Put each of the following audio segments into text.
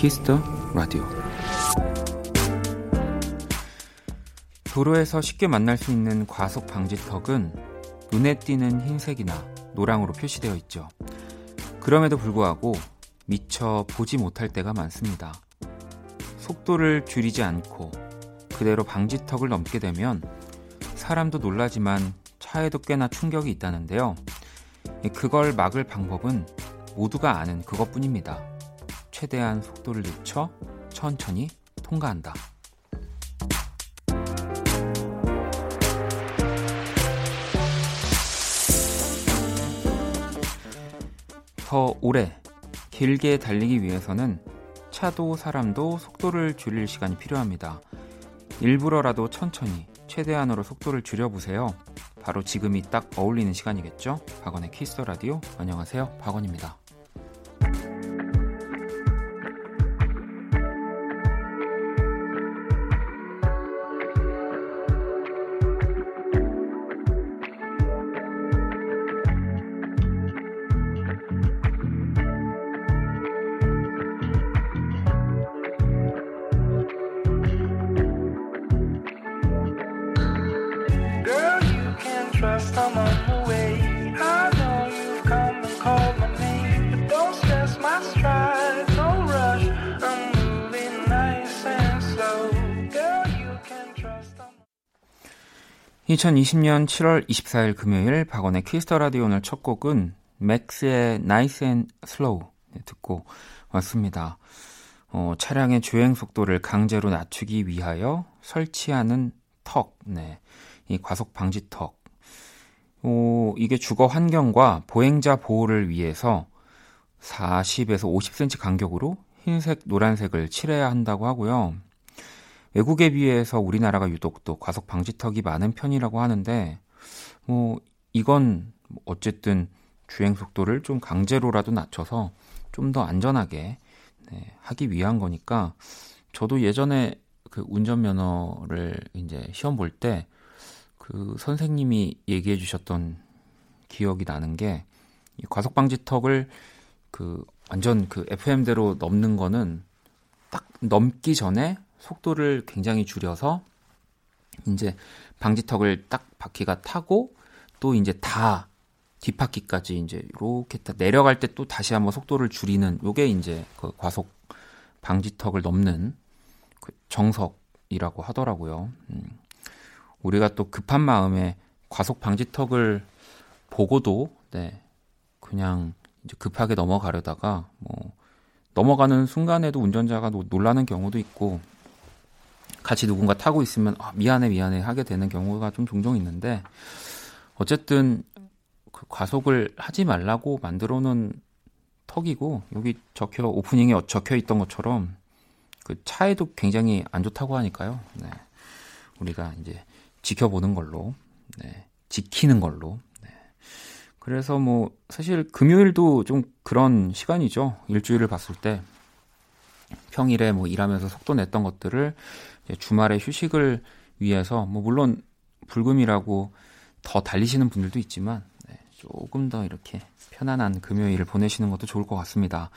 Kiss the Radio 도로에서 쉽게 만날 수 있는 과속 방지턱은 눈에 띄는 흰색이나 노랑으로 표시되어 있죠. 그럼에도 불구하고 미처 보지 못할 때가 많습니다. 속도를 줄이지 않고 그대로 방지턱을 넘게 되면 사람도 놀라지만 차에도 꽤나 충격이 있다는데요. 그걸 막을 방법은 모두가 아는 그것뿐입니다. 최대한 속도를 늦춰 천천히 통과한다. 더 오래, 길게 달리기 위해서는 차도 사람도 속도를 줄일 시간이 필요합니다. 일부러라도 천천히, 최대한으로 속도를 줄여보세요. 바로 지금이 딱 어울리는 시간이겠죠? 박원의 키스 라디오. 안녕하세요. 박원입니다. 2020년 7월 24일 금요일 박원의 Kiss the Radio 오늘 첫 곡은 맥스의 and Slow 네, 듣고 왔습니다. 어, 차량의 주행 속도를 강제로 낮추기 위하여 설치하는 턱, 네, 이 과속 방지 턱. 어, 이게 주거 환경과 보행자 보호를 위해서 40에서 50cm 간격으로 흰색, 노란색을 칠해야 한다고 하고요. 외국에 비해서 우리나라가 유독 또 과속 방지턱이 많은 편이라고 하는데 뭐 이건 어쨌든 주행 속도를 좀 강제로라도 낮춰서 좀 더 안전하게 네, 하기 위한 거니까 저도 예전에 그 운전면허를 이제 시험 볼 때 그 선생님이 얘기해 주셨던 기억이 나는 게 과속 방지턱을 그 완전 그 FM대로 넘는 거는 딱 넘기 전에 속도를 굉장히 줄여서 이제 방지턱을 딱 바퀴가 타고 또 이제 다 뒷바퀴까지 이제 이렇게 다 내려갈 때 또 다시 한번 속도를 줄이는 요게 이제 그 과속 방지턱을 넘는 그 정석이라고 하더라고요. 음. 우리가 또 급한 마음에 과속 방지턱을 보고도 네 그냥 이제 급하게 넘어가려다가 뭐 넘어가는 순간에도 운전자가 놀라는 경우도 있고 같이 누군가 타고 있으면 아, 미안해 미안해 하게 되는 경우가 좀 종종 있는데 어쨌든 그 과속을 하지 말라고 만들어 놓은 턱이고 여기 적혀 오프닝에 적혀 있던 것처럼 그 차에도 굉장히 안 좋다고 하니까요. 네. 우리가 이제 지켜보는 걸로 네. 지키는 걸로 네. 그래서 뭐 사실 금요일도 좀 그런 시간이죠. 일주일을 봤을 때 평일에 뭐 일하면서 속도 냈던 것들을 주말에 휴식을 위해서 뭐 물론 불금이라고 더 달리시는 분들도 있지만 네, 조금 더 이렇게 편안한 금요일을 보내시는 것도 좋을 것 같습니다.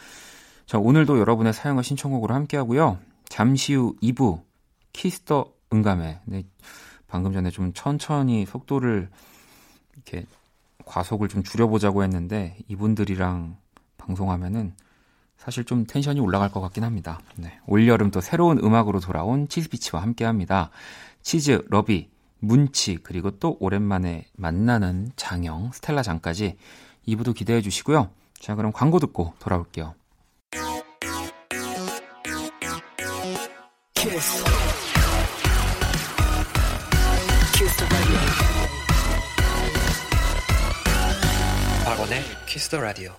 자, 오늘도 여러분의 사연과 신청곡으로 함께 하고요. 잠시 후 2부 키스 더 음감회 네, 방금 전에 좀 천천히 속도를 이렇게 과속을 좀 줄여보자고 했는데 이분들이랑 방송하면은 사실 좀 텐션이 올라갈 것 같긴 합니다. 네. 올여름 또 새로운 음악으로 돌아온 치스비치와 함께 합니다. 치즈, 러비, 문치, 그리고 또 오랜만에 만나는 장영, 스텔라 장까지 2부도 기대해 주시고요. 자, 그럼 광고 듣고 돌아올게요. 키스. 키스 박원의 키스 더 라디오.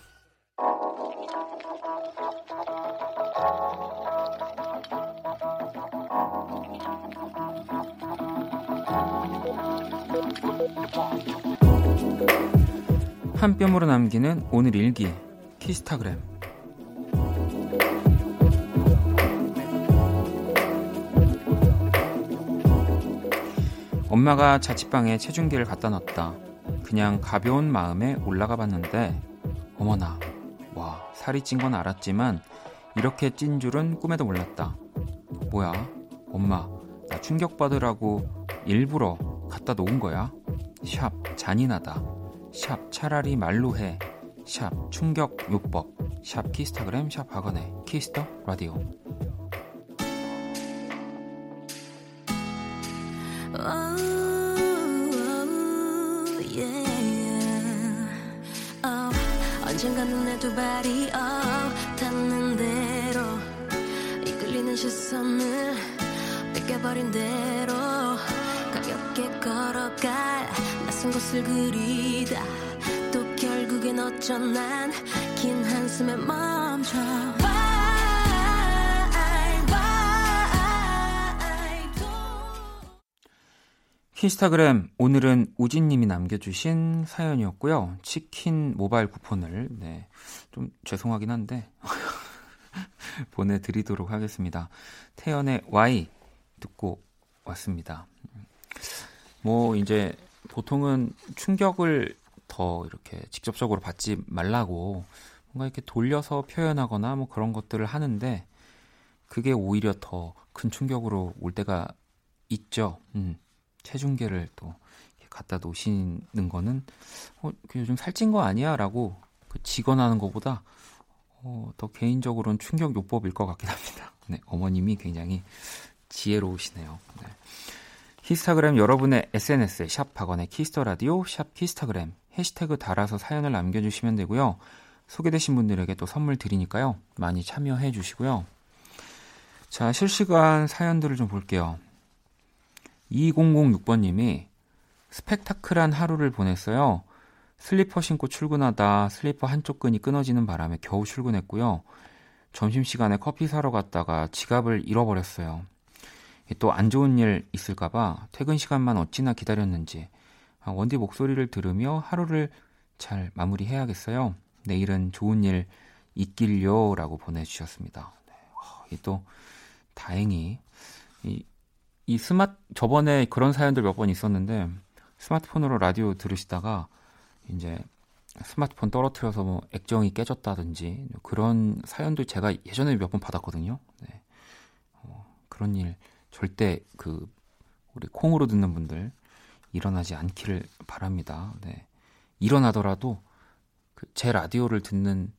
한 뼘으로 남기는 오늘 일기 키스타그램 엄마가 자취방에 체중계를 갖다 놨다. 그냥 가벼운 마음에 올라가 봤는데 어머나 와 살이 찐 건 알았지만 이렇게 찐 줄은 꿈에도 몰랐다. 뭐야 엄마 나 충격받으라고 일부러 갖다 놓은 거야? 샵 잔인하다. 샵 차라리 말로 해. 샵 충격 요법. 샵 키스타그램 샵 박원의 키스 더 라디오. 언젠가 눈에 두 발이 어, 닿는 대로 이끌리는 시선을 뺏겨버린 대로 가볍게 걸어갈 낯선 곳을 그리다 또 결국엔 어쩌난 긴 한숨에 멈춰 키스타그램 오늘은 우진님이 남겨주신 사연이었고요. 치킨 모바일 쿠폰을 네, 좀 죄송하긴 한데 보내드리도록 하겠습니다. 태연의 Y 듣고 왔습니다. 뭐 이제 보통은 충격을 더 이렇게 직접적으로 받지 말라고 뭔가 이렇게 돌려서 표현하거나 뭐 그런 것들을 하는데 그게 오히려 더 큰 충격으로 올 때가 있죠. 음. 체중계를 또 갖다 놓으시는 거는 어, 그 요즘 살찐 거 아니야라고 그 직언하는 것보다 어, 더 개인적으로는 충격 요법일 것 같긴 합니다. 네, 어머님이 굉장히 지혜로우시네요. 네. 키스타그램 여러분의 SNS에 샵 박원의 키스 더 라디오 샵 키스타그램 해시태그 달아서 사연을 남겨주시면 되고요. 소개되신 분들에게 또 선물 드리니까요. 많이 참여해 주시고요. 자, 실시간 사연들을 좀 볼게요. 2006번님이 스펙타클한 하루를 보냈어요. 슬리퍼 신고 출근하다 슬리퍼 한쪽 끈이 끊어지는 바람에 겨우 출근했고요. 점심시간에 커피 사러 갔다가 지갑을 잃어버렸어요. 또 안 좋은 일 있을까봐 퇴근 시간만 어찌나 기다렸는지 아, 원디 목소리를 들으며 하루를 잘 마무리해야겠어요. 내일은 좋은 일 있길요 라고 보내주셨습니다. 네, 또 다행히 이, 이 스마트 저번에 그런 사연들 몇 번 있었는데 스마트폰으로 라디오 들으시다가 이제 스마트폰 떨어뜨려서 뭐 액정이 깨졌다든지 그런 사연도 제가 예전에 몇 번 받았거든요. 네. 어, 그런 일 절대 그 우리 콩으로 듣는 분들 일어나지 않기를 바랍니다. 네. 일어나더라도 그 제 라디오를 듣는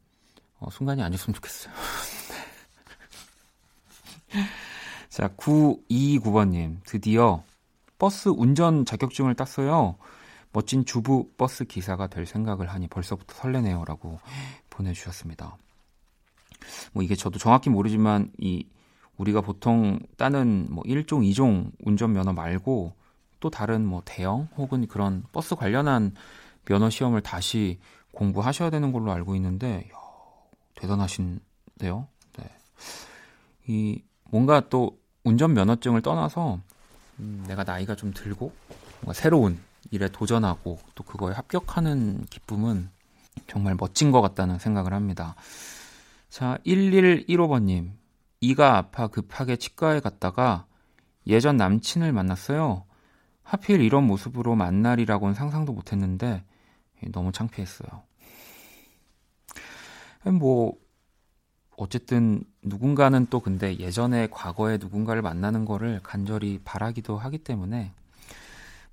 어, 순간이 아니었으면 좋겠어요. 자, 9229번님, 드디어 버스 운전 자격증을 땄어요. 멋진 주부 버스 기사가 될 생각을 하니 벌써부터 설레네요. 라고 보내주셨습니다. 뭐 이게 저도 정확히 모르지만 이 우리가 보통 따는 뭐 1종, 2종 운전면허 말고 또 다른 뭐 대형 혹은 그런 버스 관련한 면허 시험을 다시 공부하셔야 되는 걸로 알고 있는데 이야, 대단하신데요. 네. 이 뭔가 또 운전 면허증을 떠나서 음, 내가 나이가 좀 들고 뭔가 새로운 일에 도전하고 또 그거에 합격하는 기쁨은 정말 멋진 것 같다는 생각을 합니다. 자, 1115번님. 이가 아파 급하게 치과에 갔다가 예전 남친을 만났어요. 하필 이런 모습으로 만날이라고는 상상도 못했는데 너무 창피했어요. 뭐 어쨌든 누군가는 또 근데 예전에 과거에 누군가를 만나는 거를 간절히 바라기도 하기 때문에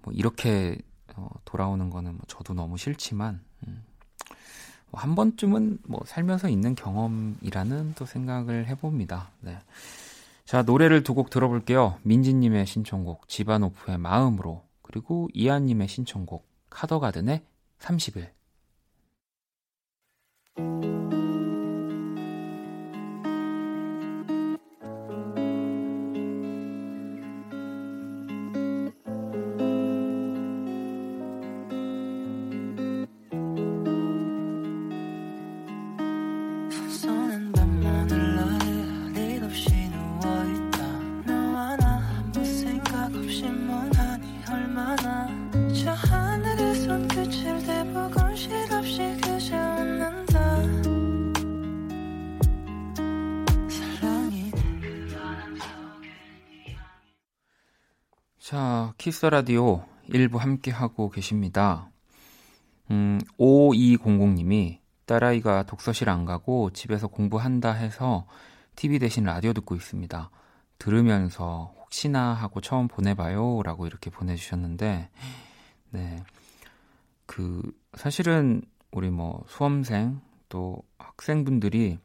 뭐 이렇게 어, 돌아오는 거는 뭐 저도 너무 싫지만 음, 뭐 한 번쯤은 뭐 살면서 있는 경험이라는 또 생각을 해봅니다. 네. 자 노래를 두 곡 들어볼게요. 민지님의 신청곡 지바노프의 마음으로 그리고 이한님의 신청곡 카더가든의 30일. 키스 라디오 일부 함께 하고 계십니다. 음, 5200님이 딸아이가 독서실 안 가고 집에서 공부한다 해서 TV 대신 라디오 듣고 있습니다. 들으면서 혹시나 하고 처음 보내봐요. 라고 이렇게 보내주셨는데, 네. 그, 사실은 우리 뭐 수험생 또 학생분들이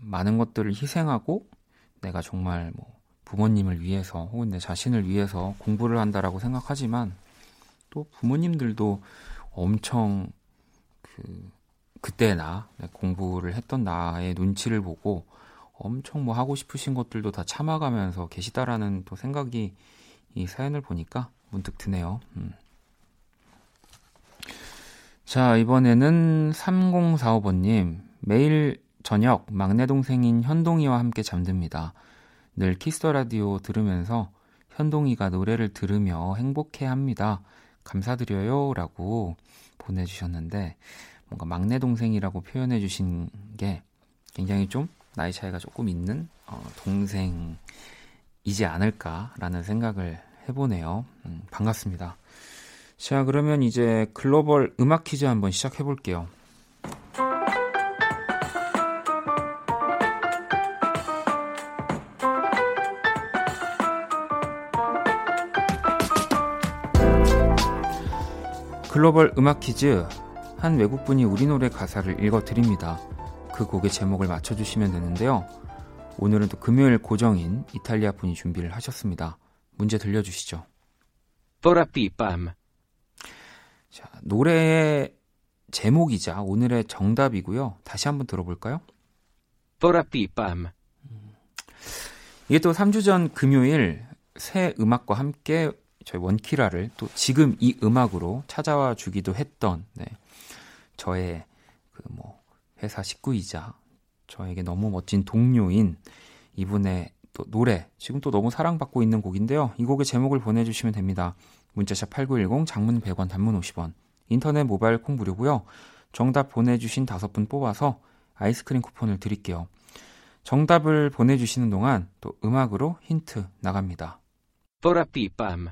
많은 것들을 희생하고 내가 정말 뭐 부모님을 위해서 혹은 내 자신을 위해서 공부를 한다라고 생각하지만 또 부모님들도 엄청 그 그때 나 공부를 했던 나의 눈치를 보고 엄청 뭐 하고 싶으신 것들도 다 참아가면서 계시다라는 또 생각이 이 사연을 보니까 문득 드네요. 음. 자, 이번에는 3045번님. 매일 저녁 막내 동생인 현동이와 함께 잠듭니다. 늘 키스 더 라디오 들으면서 현동이가 노래를 들으며 행복해 합니다. 감사드려요. 라고 보내주셨는데, 뭔가 막내 동생이라고 표현해 주신 게 굉장히 좀 나이 차이가 조금 있는 어, 동생이지 않을까라는 생각을 해보네요. 음, 반갑습니다. 자, 그러면 이제 글로벌 음악 퀴즈 한번 시작해 볼게요. 글로벌 음악 퀴즈 한 외국분이 우리 노래 가사를 읽어 드립니다. 그 곡의 제목을 맞춰주시면 되는데요. 오늘은 또 금요일 고정인 이탈리아 분이 준비를 하셨습니다. 문제 들려주시죠. 또라삐밤. 자, 노래의 제목이자 오늘의 정답이고요. 다시 한번 들어볼까요? 또라삐밤. 이게 또 3주 전 금요일 새 음악과 함께 저희 원키라를 또 지금 이 음악으로 찾아와 주기도 했던 네. 저의 그 뭐 회사 식구이자 저에게 너무 멋진 동료인 이분의 또 노래 지금 또 너무 사랑받고 있는 곡인데요. 이 곡의 제목을 보내주시면 됩니다. 문자샵 8910 장문 100원 단문 50원 인터넷 모바일 콩 무료고요. 정답 보내주신 다섯 분 뽑아서 아이스크림 쿠폰을 드릴게요. 정답을 보내주시는 동안 또 음악으로 힌트 나갑니다. 또라삐밤.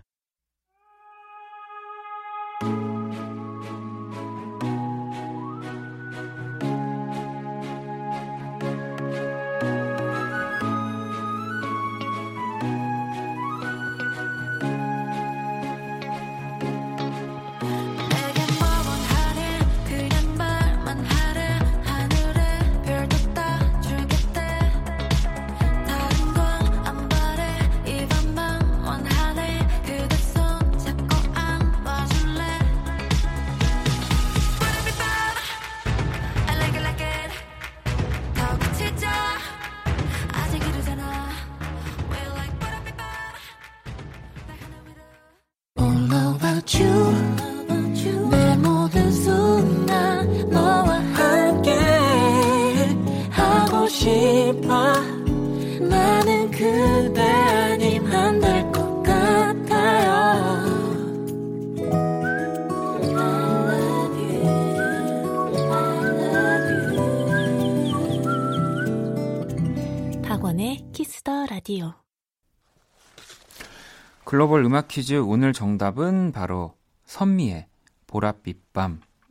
음악 퀴즈 오늘 정답은 바로 선미의 보랏빛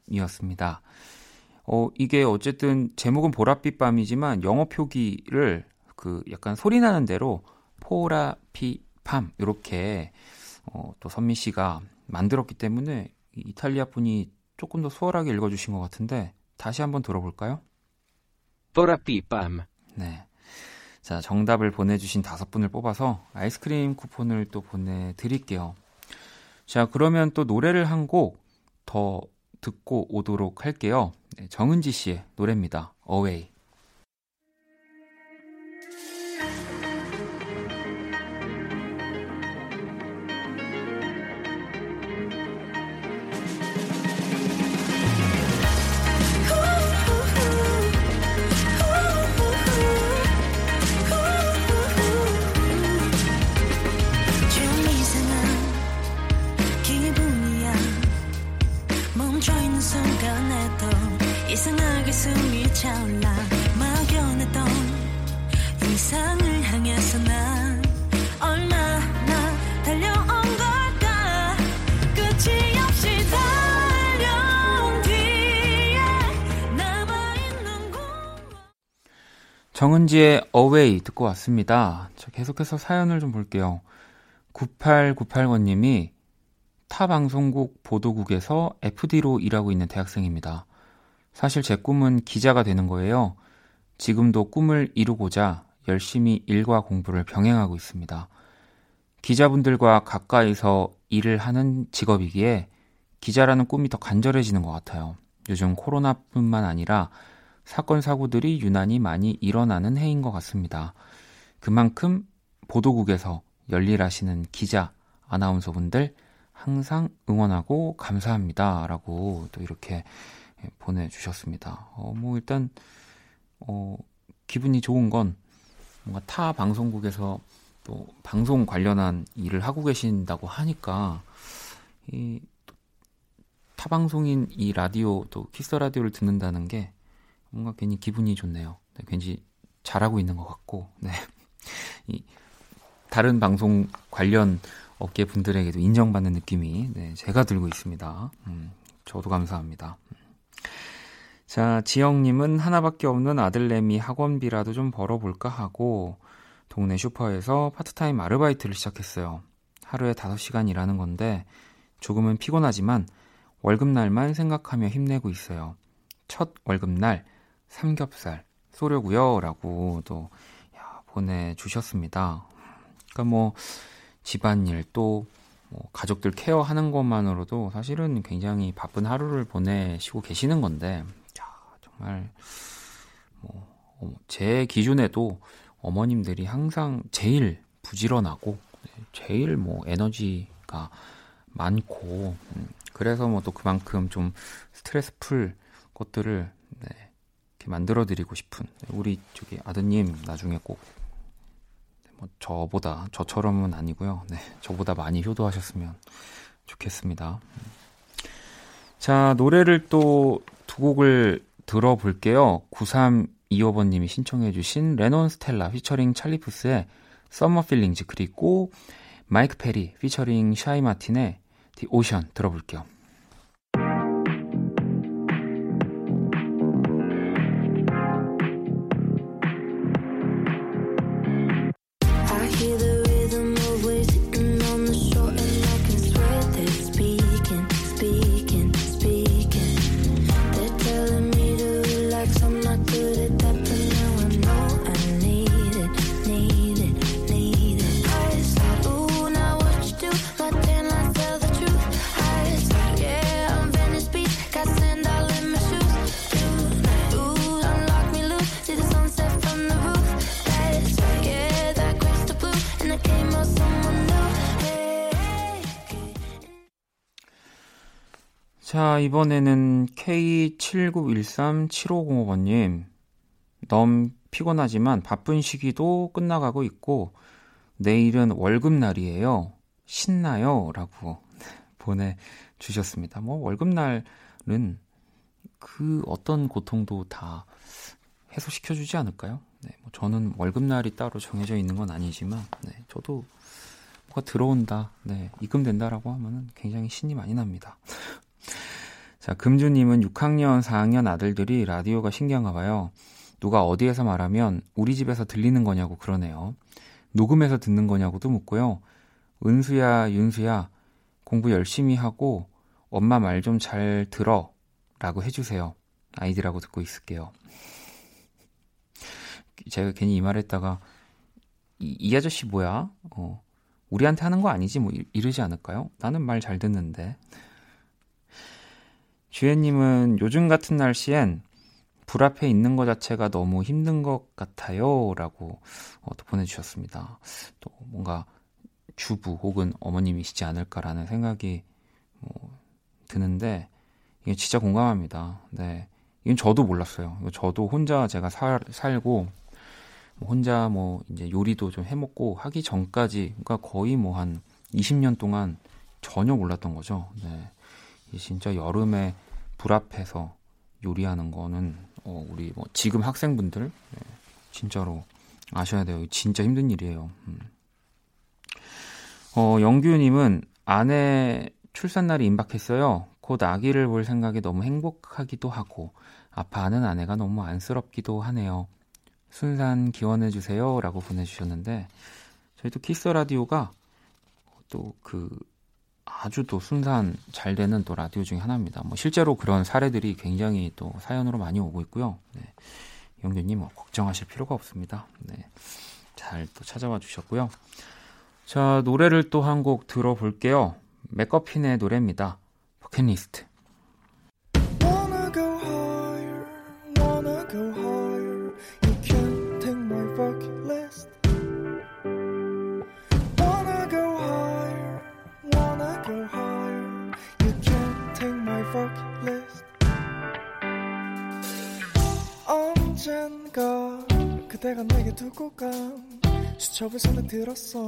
밤이었습니다. 어, 이게 어쨌든 제목은 보랏빛 밤이지만 영어 표기를 그 약간 소리 나는 대로 포라피 밤 이렇게 어, 또 선미 씨가 만들었기 때문에 이탈리아 분이 조금 더 수월하게 읽어주신 것 같은데 다시 한번 들어볼까요? 포라피 밤. 네. 자, 정답을 보내주신 다섯 분을 뽑아서 아이스크림 쿠폰을 또 보내드릴게요. 자, 그러면 또 노래를 한 곡 더 듣고 오도록 할게요. 네, 정은지 씨의 노래입니다. Away. 가슴이 차올라 막연했던 이상을 향해서 난 얼마나 달려온 정은지의 Away 듣고 왔습니다. 계속해서 사연을 좀 볼게요. 9898번님이 타 방송국 보도국에서 FD로 일하고 있는 대학생입니다. 사실 제 꿈은 기자가 되는 거예요. 지금도 꿈을 이루고자 열심히 일과 공부를 병행하고 있습니다. 기자분들과 가까이서 일을 하는 직업이기에 기자라는 꿈이 더 간절해지는 것 같아요. 요즘 코로나뿐만 아니라 사건 사고들이 유난히 많이 일어나는 해인 것 같습니다. 그만큼 보도국에서 열일하시는 기자, 아나운서분들 항상 응원하고 감사합니다. 라고 또 이렇게 보내주셨습니다. 어, 뭐 일단, 어, 기분이 좋은 건 뭔가 타 방송국에서 또 방송 관련한 일을 하고 계신다고 하니까 이 타 방송인 이 라디오 또 키스 라디오를 듣는다는 게 뭔가 괜히 기분이 좋네요. 네, 괜히 잘하고 있는 것 같고, 네. 이 다른 방송 관련 업계 분들에게도 인정받는 느낌이 네, 제가 들고 있습니다. 음, 저도 감사합니다. 자, 지영님은 하나밖에 없는 아들내미 학원비라도 좀 벌어볼까 하고 동네 슈퍼에서 파트타임 아르바이트를 시작했어요. 하루에 5시간 일하는 건데 조금은 피곤하지만 월급날만 생각하며 힘내고 있어요. 첫 월급날 삼겹살 쏘려고요 라고 또 야, 보내주셨습니다. 그러니까 뭐 집안일 또 뭐 가족들 케어하는 것만으로도 사실은 굉장히 바쁜 하루를 보내시고 계시는 건데 야, 정말 뭐 제 기준에도 어머님들이 항상 제일 부지런하고 네, 제일 뭐 에너지가 많고 음, 그래서 뭐 또 그만큼 좀 스트레스 풀 것들을 네, 이렇게 만들어 드리고 싶은 우리 저기 아드님 나중에 꼭뭐 저보다 저처럼은 아니고요. 네, 저보다 많이 효도하셨으면 좋겠습니다. 자, 노래를 또 두 곡을 들어볼게요. 9325번님이 신청해주신 레논 스텔라 피처링 찰리푸스의 Summer Feelings 그리고 마이크 페리 피처링 샤이 마틴의 The Ocean 들어볼게요. 자, 이번에는 K79137505번님. 너무 피곤하지만 바쁜 시기도 끝나가고 있고, 내일은 월급날이에요. 신나요? 라고 보내주셨습니다. 뭐, 월급날은 그 어떤 고통도 다 해소시켜주지 않을까요? 네, 뭐 저는 월급날이 따로 정해져 있는 건 아니지만, 네, 저도 뭐가 들어온다, 네, 입금된다라고 하면은 굉장히 신이 많이 납니다. 자, 금주님은 6학년, 4학년 아들들이 라디오가 신기한가 봐요. 누가 어디에서 말하면 우리 집에서 들리는 거냐고 그러네요. 녹음해서 듣는 거냐고도 묻고요. 은수야, 윤수야, 공부 열심히 하고 엄마 말 좀 잘 들어. 라고 해주세요. 아이들하고 듣고 있을게요. 제가 괜히 이 말 했다가, 이, 이 아저씨 뭐야? 어, 우리한테 하는 거 아니지? 뭐 이러지 않을까요? 나는 말 잘 듣는데. 주혜님은 요즘 같은 날씨엔 불 앞에 있는 것 자체가 너무 힘든 것 같아요. 라고 어, 또 보내주셨습니다. 또 뭔가 주부 혹은 어머님이시지 않을까라는 생각이 뭐 드는데, 이게 진짜 공감합니다. 네. 이건 저도 몰랐어요. 저도 혼자 제가 살, 살고, 뭐 혼자 뭐 이제 요리도 좀 해먹고 하기 전까지, 그러니까 거의 뭐 한 20년 동안 전혀 몰랐던 거죠. 네. 진짜 여름에 불 앞에서 요리하는 거는 어, 우리 뭐 지금 학생분들 네, 진짜로 아셔야 돼요. 진짜 힘든 일이에요. 음. 어, 영규님은 아내 출산날이 임박했어요. 곧 아기를 볼 생각에 너무 행복하기도 하고 아파하는 아내가 너무 안쓰럽기도 하네요. 순산 기원해 주세요. 라고 보내주셨는데, 저희도 키스 라디오가 또 그 아주 또 순산 잘 되는 또 라디오 중에 하나입니다. 뭐 실제로 그런 사례들이 굉장히 또 사연으로 많이 오고 있고요. 네. 영규님 뭐 걱정하실 필요가 없습니다. 네. 잘 또 찾아와 주셨고요. 자, 노래를 또 한 곡 들어볼게요. 맥커핀의 노래입니다. 버킷리스트. 그대가 내게 두고 간 수첩을 손에 들었어.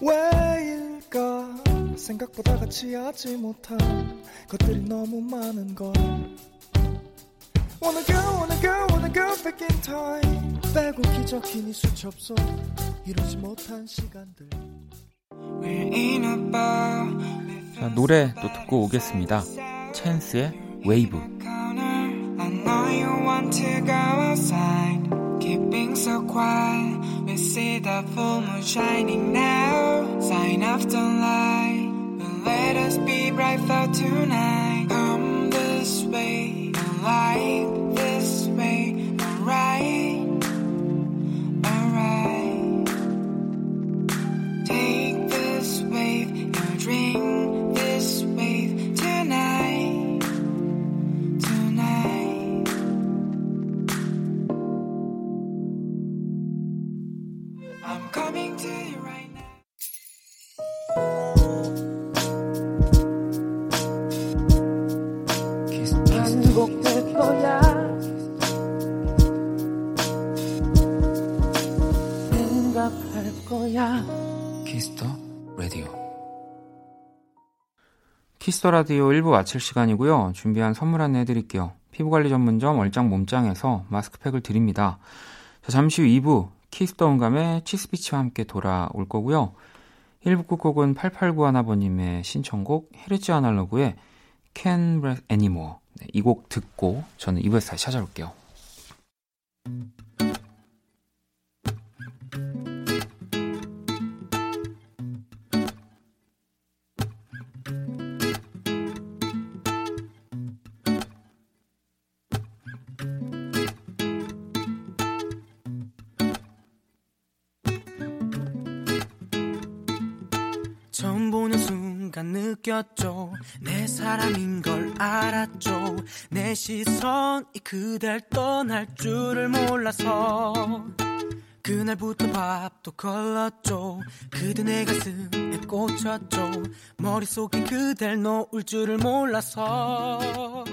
왜일까 생각보다 같이 하지 못한 것들이 너무 많은 걸 Wanna go wanna go wanna go back in time 빼곡히 적힌 이 수첩 속 이루지 못한 시간들 We're in a bar 자, 노래 또 듣고 오겠습니다. 찬스의 웨이브. You want to go outside. Keeping so quiet. We see the full moon shining now. Sign of the light. Let us be bright for tonight. Come this way. Alive this 키스 더 라디오. 키스 더 라디오 1부 마칠 시간이고요. 준비한 선물 안내 해드릴게요. 피부관리 전문점 얼짱 몸짱에서 마스크팩을 드립니다. 자, 잠시 후 2부 키스 더 음감회 치스비치와 함께 돌아올 거고요. 1부 끝곡은 8891번님의 신청곡 헤르츠 아날로그의 Can Breath Anymore 네, 이곡 듣고 저는 2부에서 다시 찾아올게요. 처음 느꼈죠. 내 사람인 걸 알았죠. 내 시선이 그댈 떠날 줄을 몰라서. 그날부터 밥도 걸렀죠. 그대 내 가슴에 꽂혔죠. 머릿속에 그댈 놓을 줄을 몰라서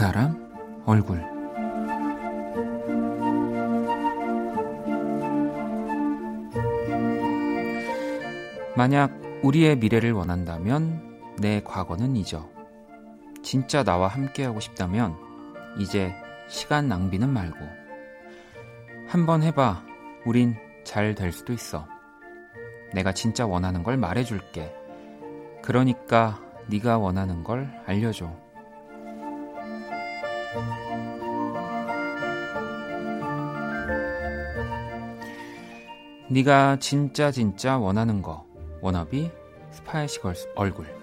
사람 얼굴 만약 우리의 미래를 원한다면 내 과거는 잊어. 진짜 나와 함께하고 싶다면 이제 시간 낭비는 말고. 한번 해봐. 우린 잘 될 수도 있어. 내가 진짜 원하는 걸 말해줄게. 그러니까 네가 원하는 걸 알려줘. 네가 진짜 진짜 원하는 거 워너비 스파이시 걸스 얼굴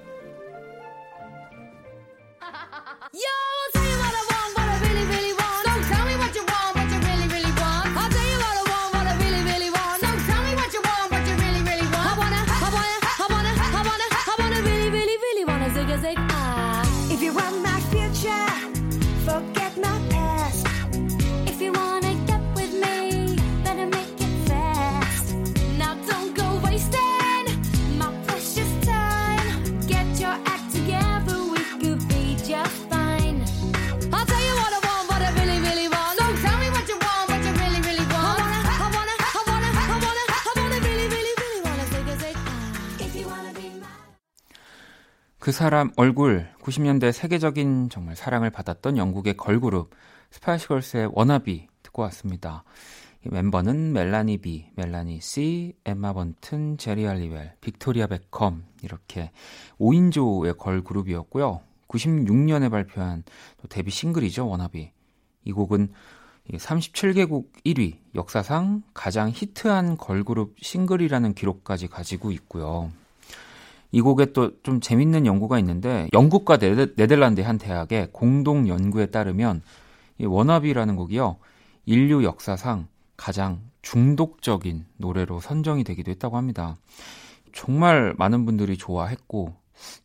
사람 얼굴 90년대 세계적인 정말 사랑을 받았던 영국의 걸그룹 스파이스걸스의 워너비 듣고 왔습니다. 이 멤버는 멜라니 B, 멜라니 C, 엠마 번튼, 제리 할리웰, 빅토리아 베컴 이렇게 5인조의 걸그룹이었고요. 96년에 발표한 또 데뷔 싱글이죠, 워너비. 이 곡은 37개국 1위, 역사상 가장 히트한 걸그룹 싱글이라는 기록까지 가지고 있고요. 이 곡에 또 좀 재밌는 연구가 있는데 영국과 네덜, 네덜란드의 한 대학의 공동 연구에 따르면 이 워너비라는 곡이요. 인류 역사상 가장 중독적인 노래로 선정이 되기도 했다고 합니다. 정말 많은 분들이 좋아했고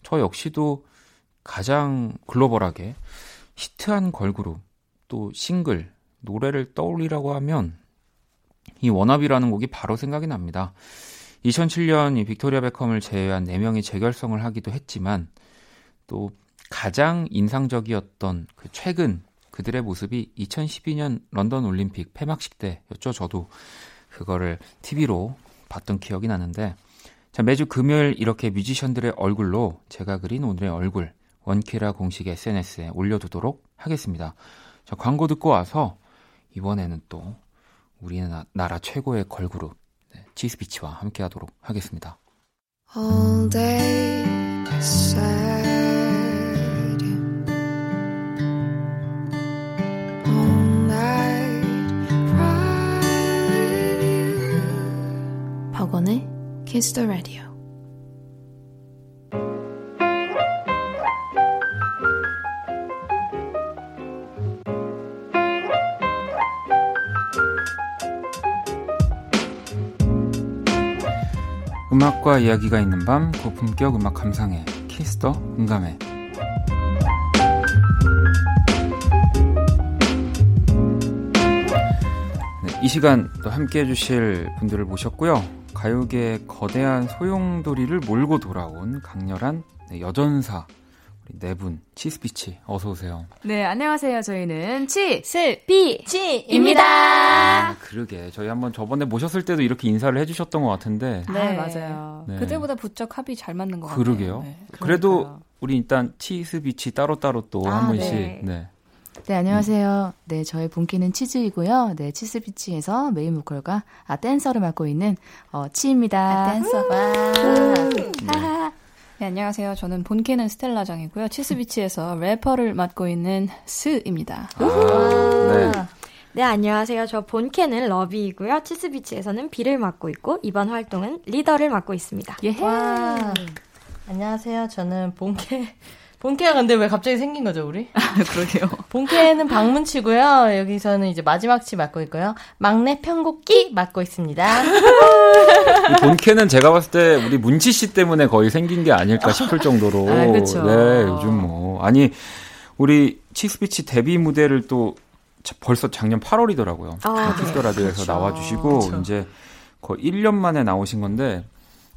저 역시도 가장 글로벌하게 히트한 걸그룹 또 싱글 노래를 떠올리라고 하면 이 워너비라는 곡이 바로 생각이 납니다. 2007년 이 빅토리아 베컴을 제외한 4명이 재결성을 하기도 했지만 또 가장 인상적이었던 그 최근 그들의 모습이 2012년 런던 올림픽 폐막식 때였죠. 저도 그거를 TV로 봤던 기억이 나는데 자, 매주 금요일 이렇게 뮤지션들의 얼굴로 제가 그린 오늘의 얼굴 원키라 공식 SNS에 올려두도록 하겠습니다. 자, 광고 듣고 와서 이번에는 또 우리나라 최고의 걸그룹 네, 지스비치와 함께 하도록 하겠습니다. All day sad. All night cry with you. 박원의 Kiss the Radio. 음악과 이야기가 있는 밤 고품격 음악 감상회 키스 더 음감회. 네, 이 시간 또 함께 해 주실 분들을 모셨고요. 가요계의 거대한 소용돌이를 몰고 돌아온 강렬한 네, 여전사 우리 네 분 치스비치 어서 오세요 네, 안녕하세요. 저희는 치, 스, 비, 지입니다. 아, 그러게 저희 한번 저번에 모셨을 때도 이렇게 인사를 해주셨던 것 같은데 네, 네. 맞아요. 네. 그때보다 부쩍 합이 잘 맞는 것 그러게요. 같아요. 네, 그래도. 우리 일단 치스비치 따로 따로 또한 아, 분씩 네. 네. 네, 안녕하세요. 네, 저희 본캐는 치즈이고요. 네, 치스비치에서 메인 보컬과 아, 댄서를 맡고 있는 어, 치입니다. 아, 댄서가. 네, 안녕하세요. 저는 본캐는 스텔라장이고요. 치스비치에서 래퍼를 맡고 있는 스입니다. 아, 네. 네, 안녕하세요. 저 본캐는 러비이고요. 치스비치에서는 비를 맡고 있고, 이번 활동은 리더를 맡고 있습니다. 예. 와. 안녕하세요. 저는 본캐. 본캐가 근데 왜 갑자기 생긴 거죠, 우리? 그러게요. 본캐는 방문치고요. 여기서는 이제 마지막 치 맡고 있고요. 막내 편곡기 맡고 있습니다. 이 본캐는 제가 봤을 때 우리 문치 씨 때문에 거의 생긴 게 아닐까 싶을 정도로. 아, 그쵸. 네, 요즘 뭐. 아니, 우리 치스비치 데뷔 무대를 또 자- 벌써 작년 8월이더라고요. 아, 키스 더 라디오에서 그렇죠. 나와주시고, 그쵸. 이제 거의 1년 만에 나오신 건데,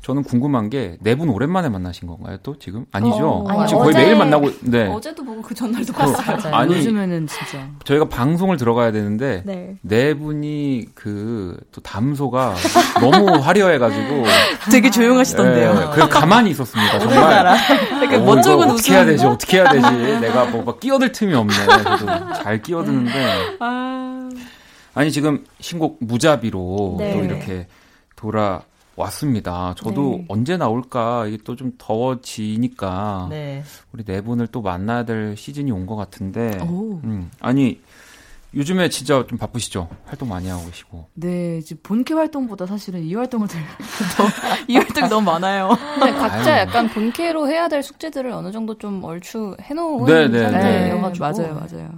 저는 궁금한 게 네 분 오랜만에 만나신 건가요? 또 지금 아니죠? 어, 아니, 지금 거의 어제- 매일 만나고 네 어제도 보고 그 전날도 그- 봤어요. 맞아요. 아니 요즘에는 진짜. 저희가 방송을 들어가야 되는데 네. 네 분이 그 또 담소가 너무 화려해가지고 되게 조용하시던데요. 예, 그래서 가만히 있었습니다. 정말. 되게 어, 멋쩍은 어떻게 해야. 되지? 어떻게 해야 되지? 내가 뭐막 끼어들 틈이 없네. 그래도 잘 끼어드는데 아, 아니 지금 신곡 무자비로 네. 또 이렇게 돌아 왔습니다. 저도 네. 언제 나올까 이게 또 좀 더워지니까 네. 우리 네 분을 또 만나야 될 시즌이 온 것 같은데 오. 음, 아니 요즘에 진짜 좀 바쁘시죠? 활동 많이 하고 계시고 네, 이제 본캐 활동보다 사실은 이 활동을 더, 이 활동이 너무 많아요. 네, 각자 아유. 약간 본캐로 해야 될 숙제들을 어느 정도 좀 얼추 해놓은 네, 네, 상태여가지고 맞아요, 맞아요.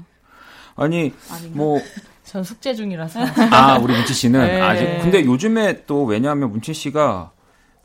아니 뭐 전 숙제 중이라서. 아, 우리 문치 씨는 네. 아직 근데 요즘에 또 왜냐하면 문치 씨가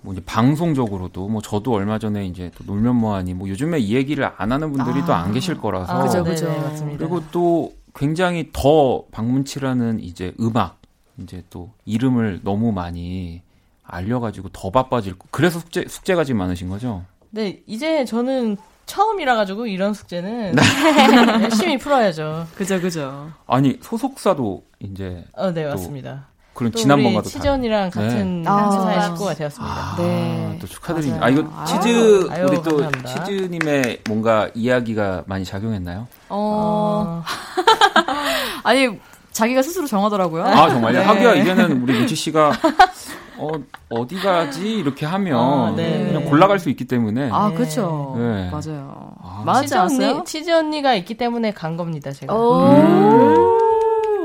뭐 이제 방송적으로도 뭐 저도 얼마 전에 이제 또 놀면 뭐하니 뭐 요즘에 이 얘기를 안 하는 분들이 또안 계실 거라서 아, 그죠, 네네, 그죠. 맞습니다. 그리고 또 굉장히 더 방문치라는 이제 음악 이제 또 이름을 너무 많이 알려가지고 더 바빠질 거. 그래서 숙제 숙제가 지금 많으신 거죠? 네, 이제 저는 처음이라 가지고 이런 숙제는 네. 열심히 풀어야죠. 그죠, 그죠. 아니 소속사도 이제 어, 네, 또- 맞습니다. 그럼 또 지난번과도 치전이랑 같은 네. 회사의 아. 식구가 되었습니다. 아, 네. 또 축하드립니다. 맞아요. 아, 이거 아. 치즈 아유, 우리 또 감사합니다. 치즈님의 뭔가 이야기가 많이 작용했나요? 어, 어, 아니 자기가 스스로 정하더라고요. 아 정말요? 네. 하기야 이제는 우리 민치 씨가 어 어디 가지 이렇게 하면 아, 네. 그냥 골라갈 수 있기 때문에 아, 네. 그렇죠. 네. 맞아요. 아. 맞지 치즈 않았어요? 언니, 치즈 언니가 있기 때문에 간 겁니다, 제가.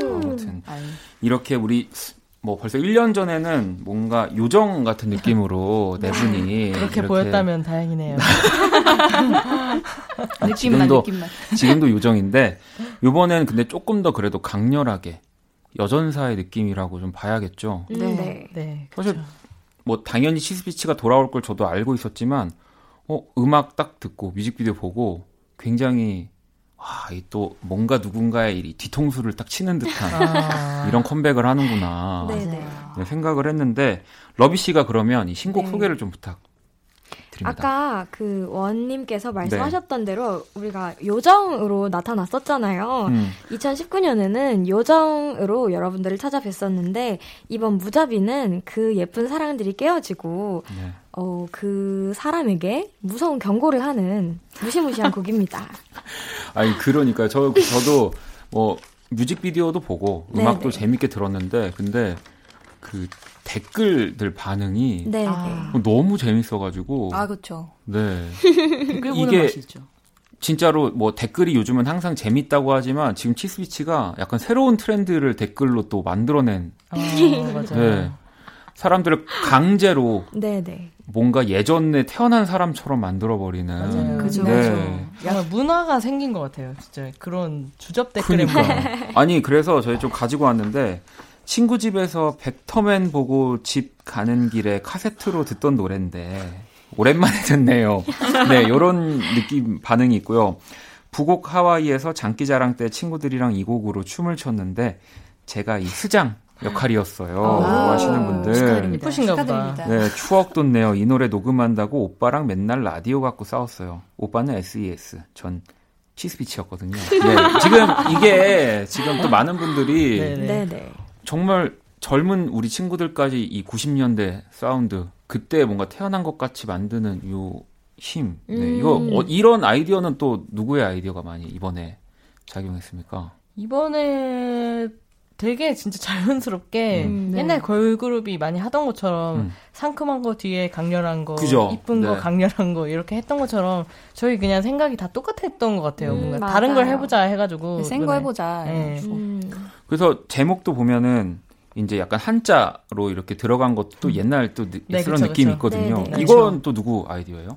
아무튼 아이. 이렇게 우리 뭐 벌써 1년 전에는 뭔가 요정 같은 느낌으로 네 분이 그렇게 이렇게 보였다면 다행이네요. 느낌만 지금도- 느낌만. 지금도 요정인데 요번엔 근데 조금 더 그래도 강렬하게 여전사의 느낌이라고 좀 봐야겠죠. 네. 네. 네. 사실 뭐 당연히 치스피치가 돌아올 걸 저도 알고 있었지만 어 음악 딱 듣고 뮤직비디오 보고 굉장히 아또 뭔가 누군가의 이 뒤통수를 딱 치는 듯한 아, 이런 컴백을 하는구나 네네. 네, 생각을 했는데 러비 씨가 그러면 이 신곡 네. 소개를 좀 부탁 드립니다. 아까 그 원님께서 네. 말씀하셨던 대로 우리가 요정으로 나타났었잖아요. 음, 2019년에는 요정으로 여러분들을 찾아뵀었는데 이번 무자비는 그 예쁜 사랑들이 깨어지고 네. 어, 그 사람에게 무서운 경고를 하는 무시무시한 곡입니다. 아니 그러니까 저 저도 뭐 뮤직비디오도 보고 네, 음악도 네. 재밌게 들었는데 근데 그 댓글들 반응이 네, 아. 너무 재밌어가지고 아 그렇죠. 네 댓글 보는 이게- 맛이 있죠. 진짜로 뭐 댓글이 요즘은 항상 재밌다고 하지만 지금 치스비치가 약간 새로운 트렌드를 댓글로 또 만들어낸 아, 맞아요. 네. 사람들을 강제로 네, 네. 뭔가 예전에 태어난 사람처럼 만들어버리는 맞아요. 그죠. 네. 정말 문화가 생긴 것 같아요. 진짜 그런 주접 댓글에 그러니까 아니 그래서 저희 좀 가지고 왔는데 친구 집에서 벡터맨 보고 집 가는 길에 카세트로 듣던 노래인데 오랜만에 듣네요. 네, 요런 느낌 반응이 있고요. 부곡 하와이에서 장기자랑 때 친구들이랑 이 곡으로 춤을 췄는데 제가 이 수장 역할이었어요. 라고 하시는 분들. 이쁘신가 보다. 축하드립니다. 네, 추억 돋네요. 이 노래 녹음한다고 오빠랑 맨날 라디오 갖고 싸웠어요. 오빠는 SES, 전 치스피치였거든요. 네, 지금 이게 지금 또 많은 분들이 네, 네. 네, 네. 정말 젊은 우리 친구들까지 이 90년대 사운드 그때 뭔가 태어난 것 같이 만드는 요 힘. 네, 음. 이거 어, 이런 아이디어는 또 누구의 아이디어가 많이 이번에 작용했습니까? 이번에 되게 진짜 자연스럽게 음, 네. 옛날 걸그룹이 많이 하던 것처럼 음. 상큼한 거 뒤에 강렬한 거, 그죠. 이쁜 거 네. 강렬한 거 이렇게 했던 것처럼 저희 그냥 생각이 다 똑같았던 것 같아요. 음, 뭔가 맞아요. 다른 걸 해보자 해가지고 센거 해보자. 네. 음, 그래서 제목도 보면은 이제 약간 한자로 이렇게 들어간 것도 또 옛날 또 느- 네, 그런 그쵸, 느낌이 그쵸. 있거든요. 네, 네. 이건 또 누구 아이디어예요?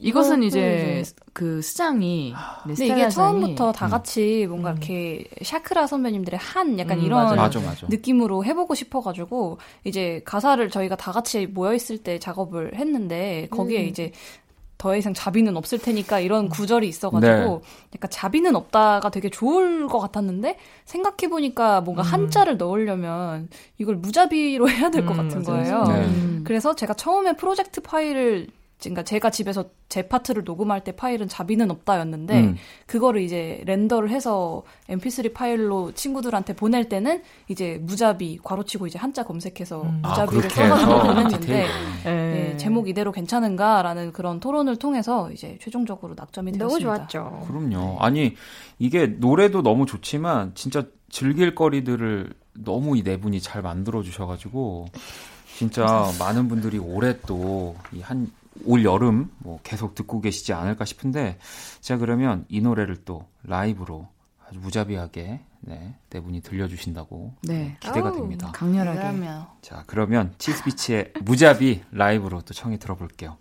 이것은 이제 이제- 그 수장이 네, 근데 이게 처음부터 다 같이 뭔가 이렇게 샤크라 선배님들의 한 약간 음, 이런. 맞아, 맞아. 느낌으로 해보고 싶어가지고 이제 가사를 저희가 다 같이 모여 있을 때 작업을 했는데 거기에 음. 이제 더 이상 자비는 없을 테니까 이런 구절이 있어가지고 네. 약간 자비는 없다가 되게 좋을 것 같았는데 생각해 보니까 뭔가 한자를 넣으려면 이걸 무자비로 해야 될것 음, 같은 맞아요. 거예요. 네. 음. 그래서 제가 처음에 프로젝트 파일을 그러니까 제가 집에서 제 파트를 녹음할 때 파일은 자비는 없다였는데 음. 그거를 이제 렌더를 해서 MP3 파일로 친구들한테 보낼 때는 이제 무자비 괄호치고 이제 한자 검색해서 음. 아, 무자비를 그렇게 써가지고 보냈는데. 네. 네, 제목 이대로 괜찮은가라는 그런 토론을 통해서 이제 최종적으로 낙점이 너무 되었습니다. 좋았죠. 그럼요. 아니 이게 노래도 너무 좋지만 진짜 즐길 거리들을 너무 이 네 분이 잘 만들어 주셔가지고 진짜 많은 분들이 올해 또이한 올 여름 뭐 계속 듣고 계시지 않을까 싶은데 제가 그러면 이 노래를 또 라이브로 아주 무자비하게 네, 네 분이 들려주신다고 네. 기대가. 됩니다. 강렬하게. 자 그러면 치스피치의 무자비 라이브로 또 청해 들어볼게요.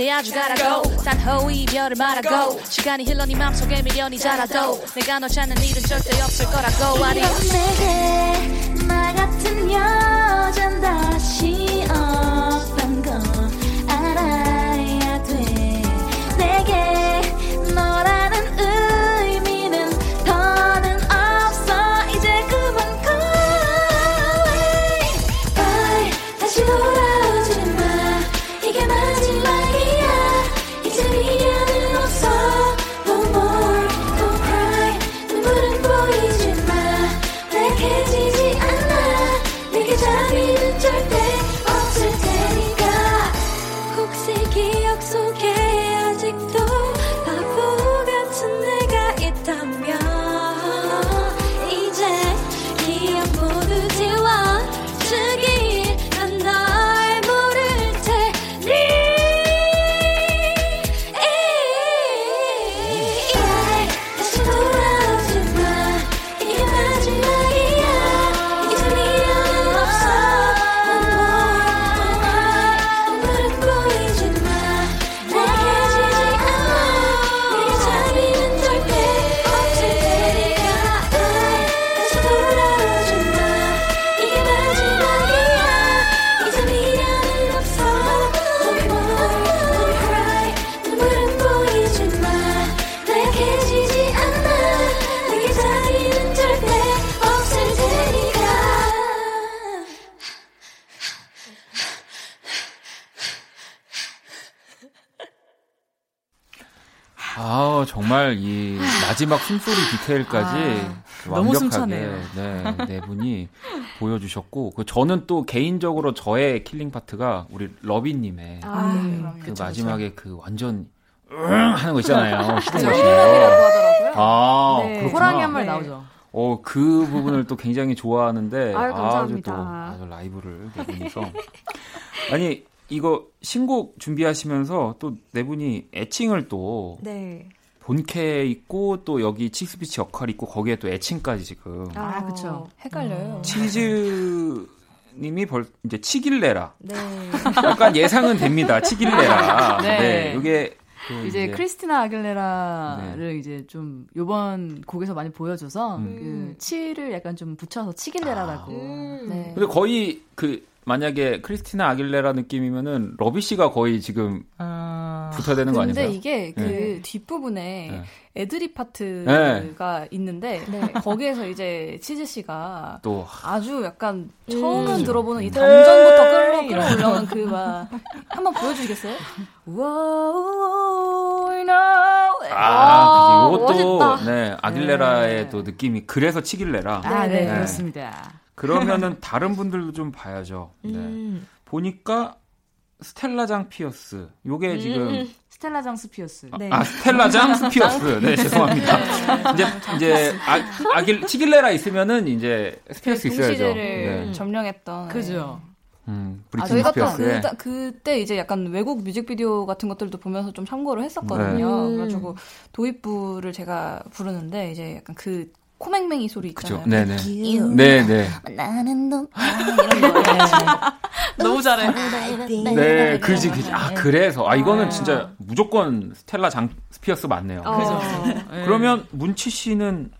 이제 아주 go 산호 이별을 말하고 시간이 흘러 네 맘속에 미련이 자라도. 내가 너 찾는 일은 절대 없을 거라고. Adios 내게 나 같은 여잔 다시 없던 거 알아야 돼. 내게 마지막 숨소리 디테일까지 아, 완벽하게. 네, 네 분이 보여주셨고 그 저는 또 개인적으로 저의 killing part가 우리 러비님의 아, 음, 그 그쵸, 마지막에 그 완전 으응 하는 거 있잖아요. 시동 그쵸. 거시는 호랑이라고 거. 하더라고요. 아 네. 호랑이 한 마리 네. 나오죠. 어, 그 부분을 또 굉장히 좋아하는데 아유, 아주 또 감사합니다. 아주 라이브를 네 분이서 아니 이거 신곡 준비하시면서 또 네 분이 애칭을 또 네. 본캐 있고 또 여기 칙스피치 역할 있고 거기에 또 애칭까지 지금 아, 그쵸. 헷갈려요. 치즈 님이 벌 이제 치길래라 네. 약간 예상은 됩니다 치길래라 네. 네 이게 그 이제 크리스티나 아길레라를 네. 이제 좀 요번 곡에서 많이 보여줘서 음. 그 치를 약간 좀 붙여서 치길레라라고. 음. 네. 근데 거의 그 만약에 크리스티나 아길레라 느낌이면은 러비 씨가 거의 지금 아. 붙어야 되는 거 근데 아닌가요? 이게 그 네. 뒷부분에 네. 애드립 파트가 있는데 네. 거기에서 이제 치즈 씨가 또 아주 약간 처음 그죠. 들어보는 이 음. 담전부터 끌어 에이, 끌어 올라오는 그막 한번 보여주시겠어요? Know. 아. 이것도 멋있다. 네 아길레라의 네. 또 느낌이 그래서 치길레라. 아, 네, 네. 그렇습니다. 그러면은 다른 분들도 좀 봐야죠. 네. 음. 보니까 스텔라장 피어스. 요게 지금 스텔라 장스 피어스. 아, 네. 아 스텔라 장 스 피어스. 네 죄송합니다. 이제 이제 아, 아길 치길레라 있으면은 이제 스피어스 있어야죠. 동시대를 네. 점령했던. 그죠. 음, 아, 저희가 또 그, 그때 이제 약간 외국 뮤직비디오 같은 것들도 보면서 좀 참고를 했었거든요. 네. 그래가지고 도입부를 제가 부르는데 이제 약간 그 코맹맹이 소리 그죠. 있잖아요. 네네. 네네. 나는 너 이런 거. 너무 잘해. 네, 그지, 그지. 아, 그래서. 아, 이거는 아. 진짜 무조건 스텔라 장 스피어스 맞네요. 어. 그죠. 네. 그러면 문치 씨는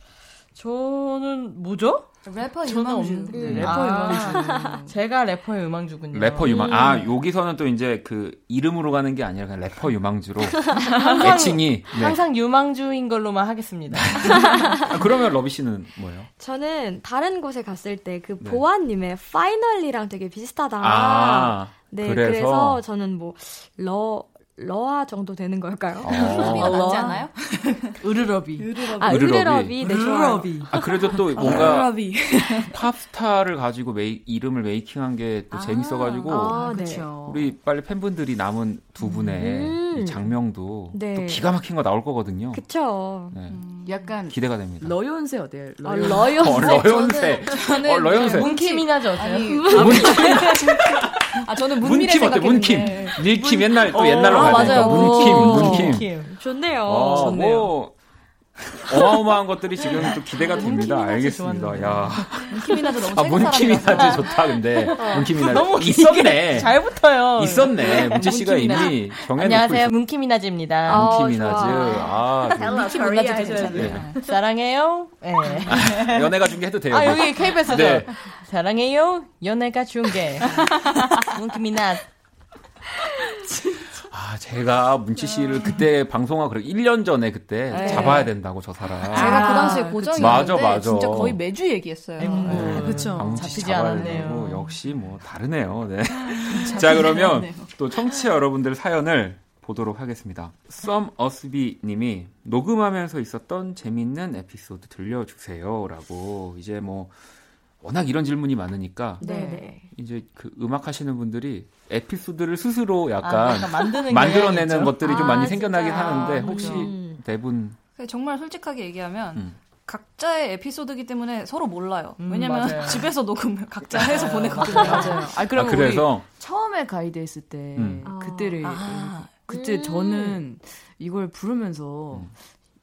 저는 뭐죠? 래퍼 저는 유망주. 없는데. 네, 래퍼 아. 제가 래퍼 유망주군요. 래퍼 유망, 아, 음. 여기서는 또 이제 그 이름으로 가는 게 아니라 그냥 래퍼 유망주로 애칭이. 네. 항상 유망주인 걸로만 하겠습니다. 아, 그러면 러비 씨는 뭐예요? 저는 다른 곳에 갔을 때그 네. 보아님의 Finally랑 되게 비슷하다. 아, 네, 그래서? 그래서, 저는 뭐, 러, 러아 정도 되는 걸까요? 어. 소리가 낫지 않아요? 으르러비. 아, 으르러비. 으르러비. 네. 으르러비. 아, 그래도 또 뭔가 라비. 팝스타를 가지고 메이, 이름을 making한 게또 재밌어가지고. 아, 네. 그렇죠. 우리 빨리 팬분들이 남은 두 분의 음. 이 작명도 네. 또 기가 막힌 거 나올 거거든요. 그쵸. 네. 약간 기대가 됩니다. 러욘세 어때요? 아, 러욘. 러욘세. 어, 러욘세. 저는 어, 러욘세. 문키 미나즈 어때요? 아니, 문킴, 아 저는 문미래 문킴 어때? 문킴. 닐킴 옛날 또 어, 옛날로 아, 가야 되니까 맞아요. 문킴, 오. 문킴. 킴. 좋네요. 어, 좋네요. 뭐 어마어마한 것들이 지금 또 기대가 네, 됩니다. 알겠습니다. 좋았는데. 야. 문키미나즈 너무 아. 좋다, 근데. 문키미나즈. 너무 있었네. 잘 붙어요. 있었네. 문채 씨가 문키미나즈. 이미 정해놓고 안녕하세요, 문키미나즈입니다. 어, 문키미나즈. 아, 좀 문키미나즈 괜찮아요. 네. 사랑해요. 네. 연애가 중계 해도 돼요. 아 여기 KBS죠. 네. 사랑해요. 연애가 중계. 문키미나즈. 아, 제가 문치 씨를 그때 방송하고 그래 1년 전에 그때 네. 잡아야 된다고 저 사람. 제가 그 당시에 아, 고정이었는데 맞아, 맞아. 진짜 거의 매주 얘기했어요. 네, 그쵸. 강문치 씨 잡히지 않았네요. 되고 역시 뭐 다르네요. 네. 자 그러면 않았네요. 또 청취자 여러분들 사연을 보도록 하겠습니다. 썸 어스비 님이 녹음하면서 있었던 재밌는 에피소드 들려주세요라고 이제 뭐 워낙 이런 질문이 많으니까 네네. 이제 그 음악 하시는 분들이 에피소드를 스스로 아, 약간 약간 만드는 만들어내는. 것들이 좀 아, 많이 생겨나긴 진짜. 하는데 혹시 음. 네분 정말 솔직하게 얘기하면 음. 각자의 에피소드이기 때문에 서로 몰라요. 음, 왜냐면 맞아요. 집에서 녹음을 각자 해서 보내거든요. 맞아요. 아, 그럼 아, 그래서 우리 처음에 가이드 했을 때 음. 그때를 아. 그때 음. 저는 이걸 부르면서 음.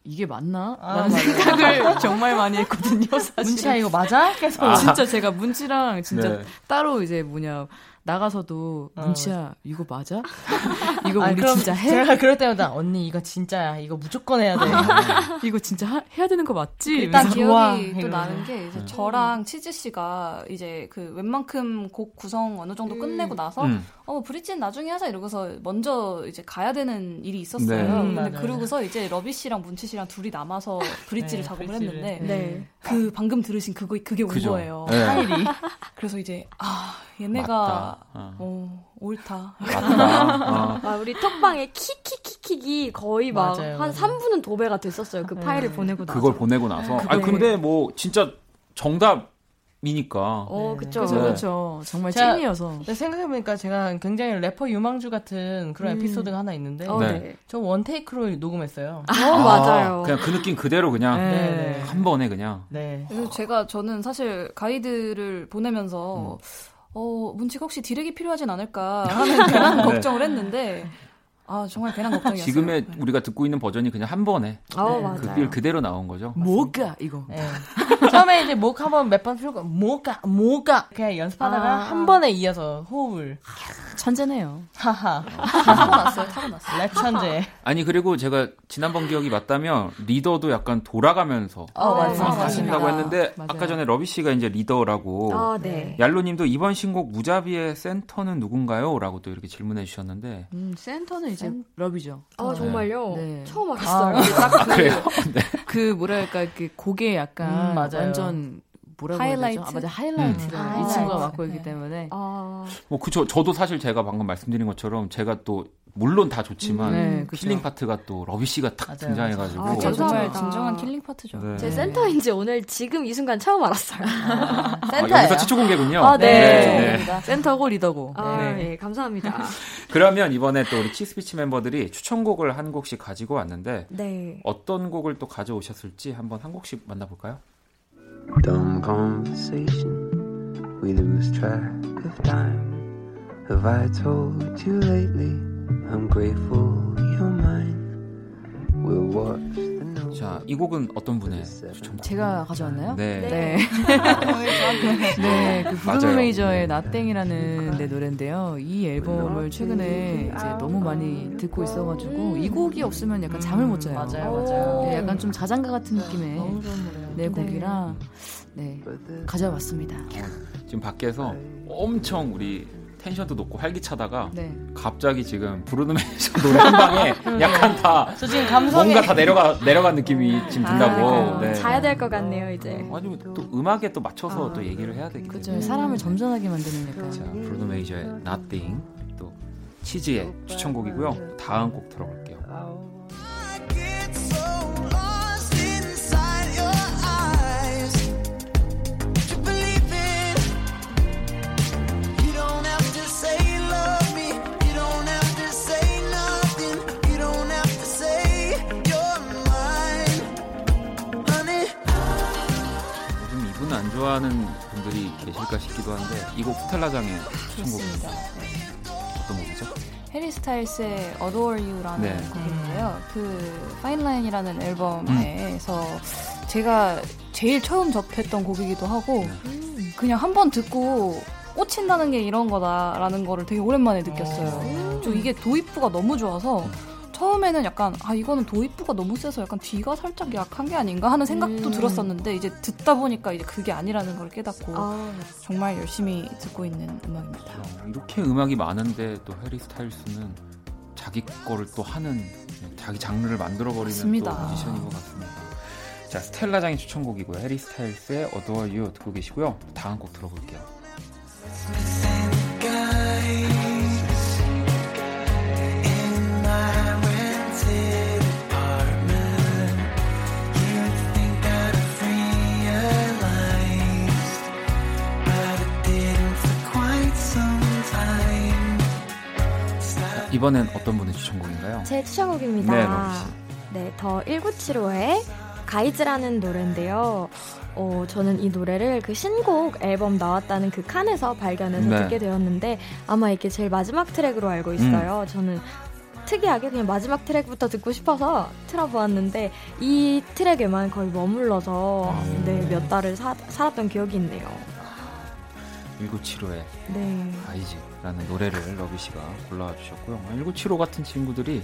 이게 맞나? 아, 라는 맞아요. 생각을 정말 많이 했거든요. 사실. 문치야 이거 맞아? 계속. 아. 진짜 제가 문치랑 진짜 네. 따로 이제 뭐냐 나가서도 어, 문치야 이거 맞아? 이거 아니, 우리 그럼 진짜 해? 제가 그럴 때마다 언니 이거 진짜야. 이거 무조건 해야 돼. 이거 진짜 하- 해야 되는 거 맞지? 일단 이러면서 좋아. 기억이 또 이러면서. 나는 게 이제 음. 저랑 치즈 씨가 이제 그 웬만큼 곡 구성 어느 정도 끝내고 나서 음. 어 브릿지는 나중에 하자 이러고서 먼저 이제 가야 되는 일이 있었어요. 네. 음, 근데 맞아요. 그러고서 이제 러비 씨랑 문치 씨랑 둘이 남아서 브릿지를 네, 작업을 브릿지를. 했는데 네. 그 방금 들으신 그거 그게 온 그죠. 거예요. 네. 파일이. 그래서 이제 아 얘네가. 어. 어, 옳다. 맞다. 어. 아, 우리 톡방에 키키키킥이 거의 막 맞아요, 한 맞아요. 3분은 도배가 됐었어요. 그 파일을 보내고 나서. 그걸 보내고 나서. 아니 근데 뭐 진짜 정답 이니까. 어, 그쵸. 네. 그렇죠. 정말 찐이어서. 생각해보니까 제가 굉장히 래퍼 유망주 같은 그런 음. 에피소드가 하나 있는데 어, 네. 네. 저 원테이크로 녹음했어요. 어, 맞아요. 그냥 그 느낌 그대로 그냥 네. 네. 한 번에 그냥. 네. 그래서 제가 저는 사실 가이드를 보내면서 어 문치가 혹시 디렉이 필요하진 않을까 하는 괜한 네. 걱정을 했는데 아 정말 괜한 걱정이었어요. 지금의 네. 우리가 듣고 있는 버전이 그냥 한 번에 어, 네. 맞아요. 그 feel 그대로 나온 거죠. 뭐가 이거. 네. 처음에 이제 목 한번 몇 번 풀고 뭐가 뭐가 그냥 연습하다가 아. 한 번에 이어서 호흡을 천재네요. 하하 타고났어요. 타고났어요. 랩 천재. 아니 그리고 제가 지난번 기억이 맞다면 리더도 약간 돌아가면서 어, 맞아요. 맞습니다. 하신다고 했는데 맞아요. 아까 전에 러비 씨가 이제 리더라고 아, 네. 얄로 님도 이번 신곡 무자비의 센터는 누군가요? 라고 또 이렇게 질문해 주셨는데 음, 센터는 이제 러비죠. 아, 정말요? 네. 처음 알았어요. 아 그래요? 네. 그 뭐랄까 그 곡에 약간 음. 완전 뭐라고 해야 하이라이트? 되죠? 아, 맞아 하이라이트를 음. 이 친구가 아, 맡고 있기 네. 때문에 아, 뭐 그쵸 저도 사실 제가 방금 말씀드린 것처럼 제가 또 물론 다 좋지만 네, 그쵸. killing part가 또 러비 씨가 탁 맞아요. 등장해가지고 아, 정말. 진정한 killing part죠. 네. 제 센터인지 오늘 지금 이 순간 처음 알았어요. 아, 센터예요. 여기서 최초 공개군요. 아, 네. 네. 센터고 리더고. 아, 네. 네. 감사합니다. 그러면 이번에 또 우리 치스비치 멤버들이 추천곡을 한 곡씩 가지고 왔는데 네. 어떤 곡을 또 가져오셨을지 한번 한 곡씩 만나볼까요? Dumb conversation, we lose track of time. Have I told you lately? I'm grateful you're mine. We'll watch the. 자, 이 곡은 어떤 분의 추천곡? 제가 가져왔나요? 네. 네. 네, 그 브루노 맞아요. 메이저의 나땡이라는 내 노래인데요. 이 앨범을 최근에 이제 너무 많이 듣고 있어가지고 이 곡이 없으면 약간 잠을 못 자요. 맞아요, 맞아요. 네, 약간 좀 자장가 같은 느낌의 너무 좋은 노래요. 네 곡이라 네 가져왔습니다. 지금 밖에서 엄청 우리 텐션도 높고 활기차다가 네. 갑자기 지금 브루노 메이저 노래 한 방에 약간 다저 지금 감성에 뭔가 다 내려가 내려간 느낌이 지금 든다고. 아, 네. 자야 될 것 같네요, 이제. 아니 또 음악에 또 맞춰서 또 얘기를 해야 되기 그죠. 때문에. 사람을 점잖하게 만드는 약간. 자, 브루노 메이저의 Nothing 또 치즈의 추천곡이고요. 다음 곡 들어볼게요. 안 좋아하는 분들이 계실까 싶기도 한데 이 곡 스텔라장의 추천곡입니다. 어떤 곡이죠? 해리 스타일스의 Adore You라는 네. 곡인데요. 그 파인라인이라는 앨범에서 제가 제일 처음 접했던 곡이기도 하고 그냥 한 번 듣고 꽂힌다는 게 이런 거다라는 거를 되게 오랜만에 느꼈어요. 좀 이게 도입부가 너무 좋아서 처음에는 약간 아 이거는 도입부가 너무 세서 약간 뒤가 살짝 약한 게 아닌가 하는 생각도 음. 들었었는데 이제 듣다 보니까 이제 그게 아니라는 걸 깨닫고 아. 정말 열심히 듣고 있는 음악입니다. 이렇게 음악이 많은데 또 해리 스타일스는 자기 거를 또 하는 네, 자기 장르를 만들어 버리는. 뮤지션인 것 같습니다. 자 스텔라 장의 추천곡이고요. 해리 스타일스의 Adore You 듣고 계시고요. 다음 곡 들어볼게요. 이번엔 어떤 분의 추천곡인가요? 제 추천곡입니다. 네. 네, The 1975의 Guys라는 노래인데요. 어, 저는 이 노래를 그 신곡 앨범 나왔다는 그 칸에서 발견해서 네. 듣게 되었는데 아마 이게 제일 마지막 트랙으로 알고 있어요. 음. 저는 특이하게 그냥 마지막 트랙부터 듣고 싶어서 틀어보았는데 이 트랙에만 거의 머물러서 아. 네, 몇 달을 사- 살았던 기억이 있네요. 1975의 네. 가이즈 라는 노래를 러비 씨가 골라와 주셨고요. 1975 같은 친구들이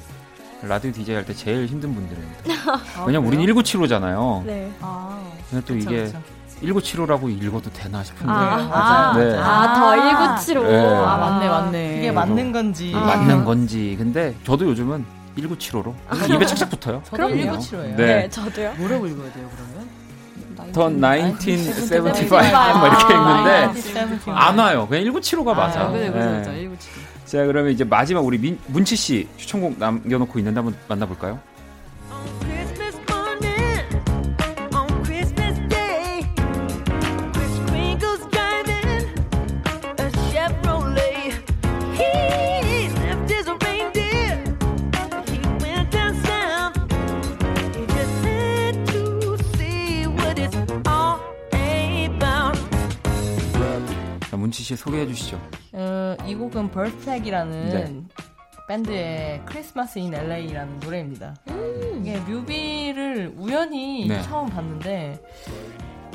라디오 DJ 할때 제일 힘든 분들입니다. 왜냐면 우린 1975잖아요. 네. 아, 근데 또 그쵸, 이게 그쵸. 1975라고 읽어도 되나 싶은데 아, 맞아요. 네. 아, 더 1975. 네. 아, 맞네, 맞네. 그게 맞는 건지. 이게 맞는 건지. 근데 저도 요즘은 1975로 입에 착착 붙어요. 저도 그럼요. 1975예요. 네. 네, 저도요. 뭐라고 읽어야 돼요, 그러면? 더 1975뭐 아, 이렇게 1975. 안 와요. 그냥 1975가 맞아. 아, 그래, 그래, 네. 맞아. 1975. 자 그러면 이제 마지막 우리 민, 문치 씨 추천곡 남겨놓고 있는데 한번 만나볼까요? 문치 씨 소개해 주시죠. 어, 이 곡은 벌스택이라는 네. 밴드의 크리스마스 인 LA라는 노래입니다. 이게 뮤비를 우연히 네. 처음 봤는데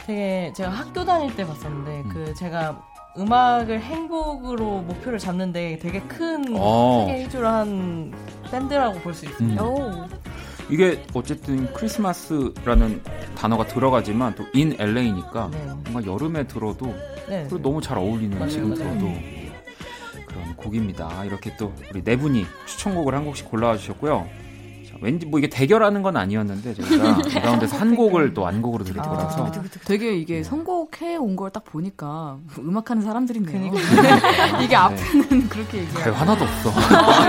되게 제가 학교 다닐 때 봤었는데 그 제가 음악을 행복으로 목표를 잡는데 되게 큰 어. 크게 일조를 한 밴드라고 볼 수 있습니다. 음. 오. 이게 어쨌든 크리스마스라는 단어가 들어가지만 또 인 LA니까 네. 뭔가 여름에 들어도 네. 그리고 너무 잘 어울리는 맞아요, 지금 맞아요. 들어도 그런 곡입니다. 이렇게 또 우리 네 분이 추천곡을 한 곡씩 골라와 주셨고요. 자, 왠지 뭐 이게 대결하는 건 아니었는데 저희가 이 가운데서 한 곡을 또 안곡으로 드릴 아. 거라서 되게 이게 선곡해 온 걸 딱 보니까 음악하는 사람들이네요. 그러니까. 이게 앞에는 그렇게 얘기해요. 가요 하나도 없어.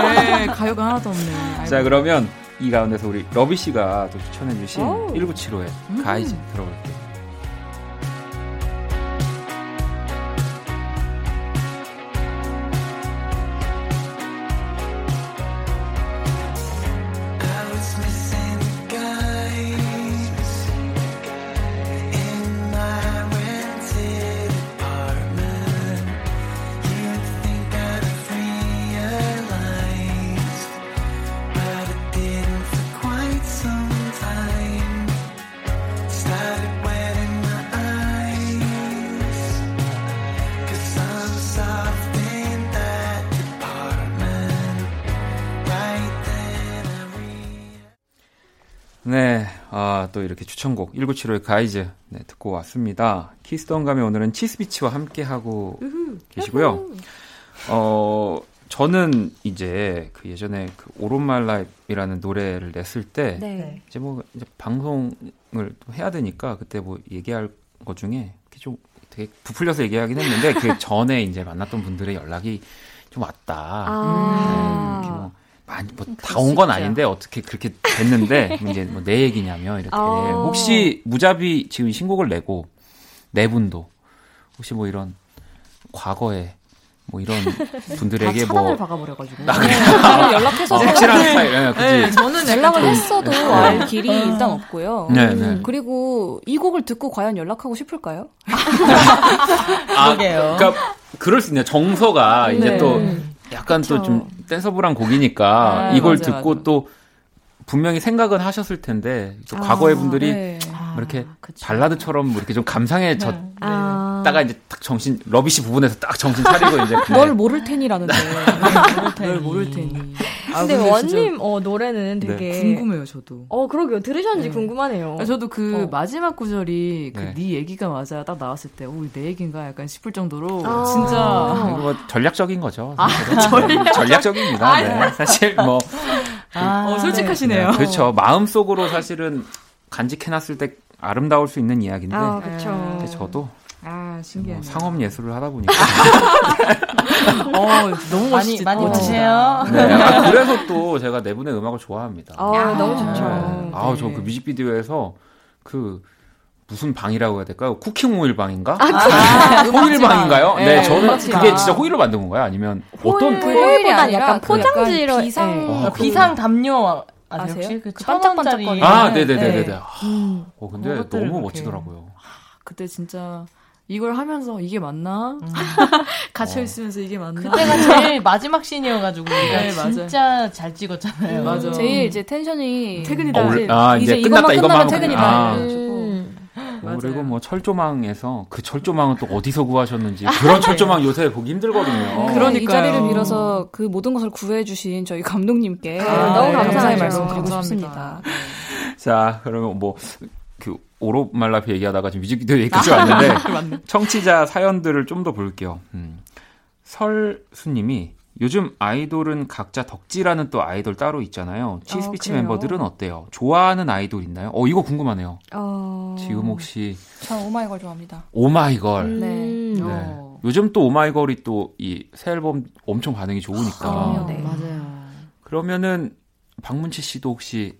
네, 가요가 하나도 없네. 자 그러면 이 가운데서 우리 러비 씨가 또 추천해 주신 오. 1975의 음. 가이즈 들어볼게요. 또 이렇게 추천곡 1975의 가이즈 네, 듣고 왔습니다. 키스톤 감에 오늘은 치스비치와 함께 하고 계시고요. 어, 저는 이제 그 예전에 그 오른말 라이브이라는 노래를 냈을 때 네. 이제 뭐 이제 방송을 또 해야 되니까 그때 뭐 얘기할 것 중에 이렇게 좀 되게 부풀려서 얘기하긴 했는데 그 전에 이제 만났던 분들의 연락이 좀 왔다. 아. 네, 뭐 많이 뭐 다 온 건 아닌데 어떻게 그렇게 됐는데 이제 뭐 내 얘기냐며 이렇게 어. 혹시 무자비 지금 신곡을 내고 네 분도 혹시 뭐 이런 과거에 뭐 이런 분들에게 다 차단을 뭐 박아버려가지고. 아, 그래요? 저는 연락해서 어, 확실한 스타일, 예, 그치. 네, 저는 연락을 했어도 알 길이 일단 없고요. 네, 네. 그리고 이 곡을 듣고 과연 연락하고 싶을까요? 아, 그러게요. 그러니까 그럴 수 있네요. 정서가 이제 네. 또 약간 또 그쵸. 좀 댄서블한 곡이니까 아, 이걸 맞아, 듣고 맞아. 또 분명히 생각은 하셨을 텐데 또 아, 과거의 분들이 네. 뭐 이렇게 발라드처럼 뭐 이렇게 좀 감상에 졌다가 아. 이제 딱 정신 러비시 부분에서 딱 정신 차리고 이제 널 모를 테니라는데. 널 모를 테니. 아, 근데 원님 어, 노래는 네. 되게 궁금해요, 저도. 어 그러게요 들으셨는지 네. 궁금하네요. 아, 저도 그 어. 마지막 구절이 네. 그네 얘기가 맞아 딱 나왔을 때, 오, 내 얘기인가 약간 싶을 정도로 아. 진짜 이거 뭐 전략적인 거죠. 아. 네, 전략적입니다. 네. 사실 뭐 아, 어, 솔직하시네요. 네, 그렇죠. 마음 속으로 사실은 간직해놨을 때 아름다울 수 있는 이야기인데 아. 근데 저도 아 신기하네. 뭐 상업 예술을 하다 보니까 어 너무 많이 멋있지. 많이 어. 드세요. 네, 아, 그래서 또 제가 내분의 음악을 좋아합니다. 아 너무 좋죠. 네. 아우 저그 뮤직비디오에서 그 무슨 방이라고 해야 될까요? 쿠킹 오일 방인가? 아, 호일 방인가요? 네, 네, 저는. 그게 진짜 호일로 만든 건가요? 아니면 어떤 그 호일보단 약간 그 포장지로 약간 비상 네. 아, 비상 담요 아세요? 아세요? 혹시 그그 반짝반짝거리. 반짝반짝거리는. 아, 네 네 네 네. 네. 아, 음. 어, 근데 너무. 멋지더라고요. 그때 진짜 이걸 하면서 이게 맞나? 음. 갇혀 어. 있으면서 이게 맞나? 그때가 제일 마지막 씬이어가지고 네, 맞아요. 진짜 잘 찍었잖아요. 맞아. 제일 이제 텐션이 퇴근이다. 어, 이제 아, 이제, 이제 끝났다, 이것만 끝나면 퇴근이다. 아. 이래가지고. 음. 어, 그리고. 뭐 철조망에서 그 철조망은 또 어디서 구하셨는지 그런 철조망 요새 보기 힘들거든요. 네, 이. 자리를 빌어서 그 모든 것을 구해주신 저희 감독님께 아, 너무 네, 감사의. 말씀 드리고 감사합니다. 싶습니다. 자, 그러면 뭐, 그, 오롯말라피 얘기하다가 지금 뮤직비디오 얘기까지 왔는데, 청취자 사연들을 좀 더 볼게요. 음. 설수님이, 요즘 아이돌은 각자 덕질하는 또 아이돌 따로 있잖아요. 치스피치 그래요? 멤버들은 어때요? 좋아하는 아이돌 있나요? 어, 이거 궁금하네요. 어... 지금 혹시, 저 오마이걸 좋아합니다. 오마이걸. 음. 네. 네. 어. 요즘 또 오마이걸이 또 이 새 앨범 엄청 반응이 좋으니까. 아, 네. 맞아요. 그러면은, 박문치 씨도 혹시,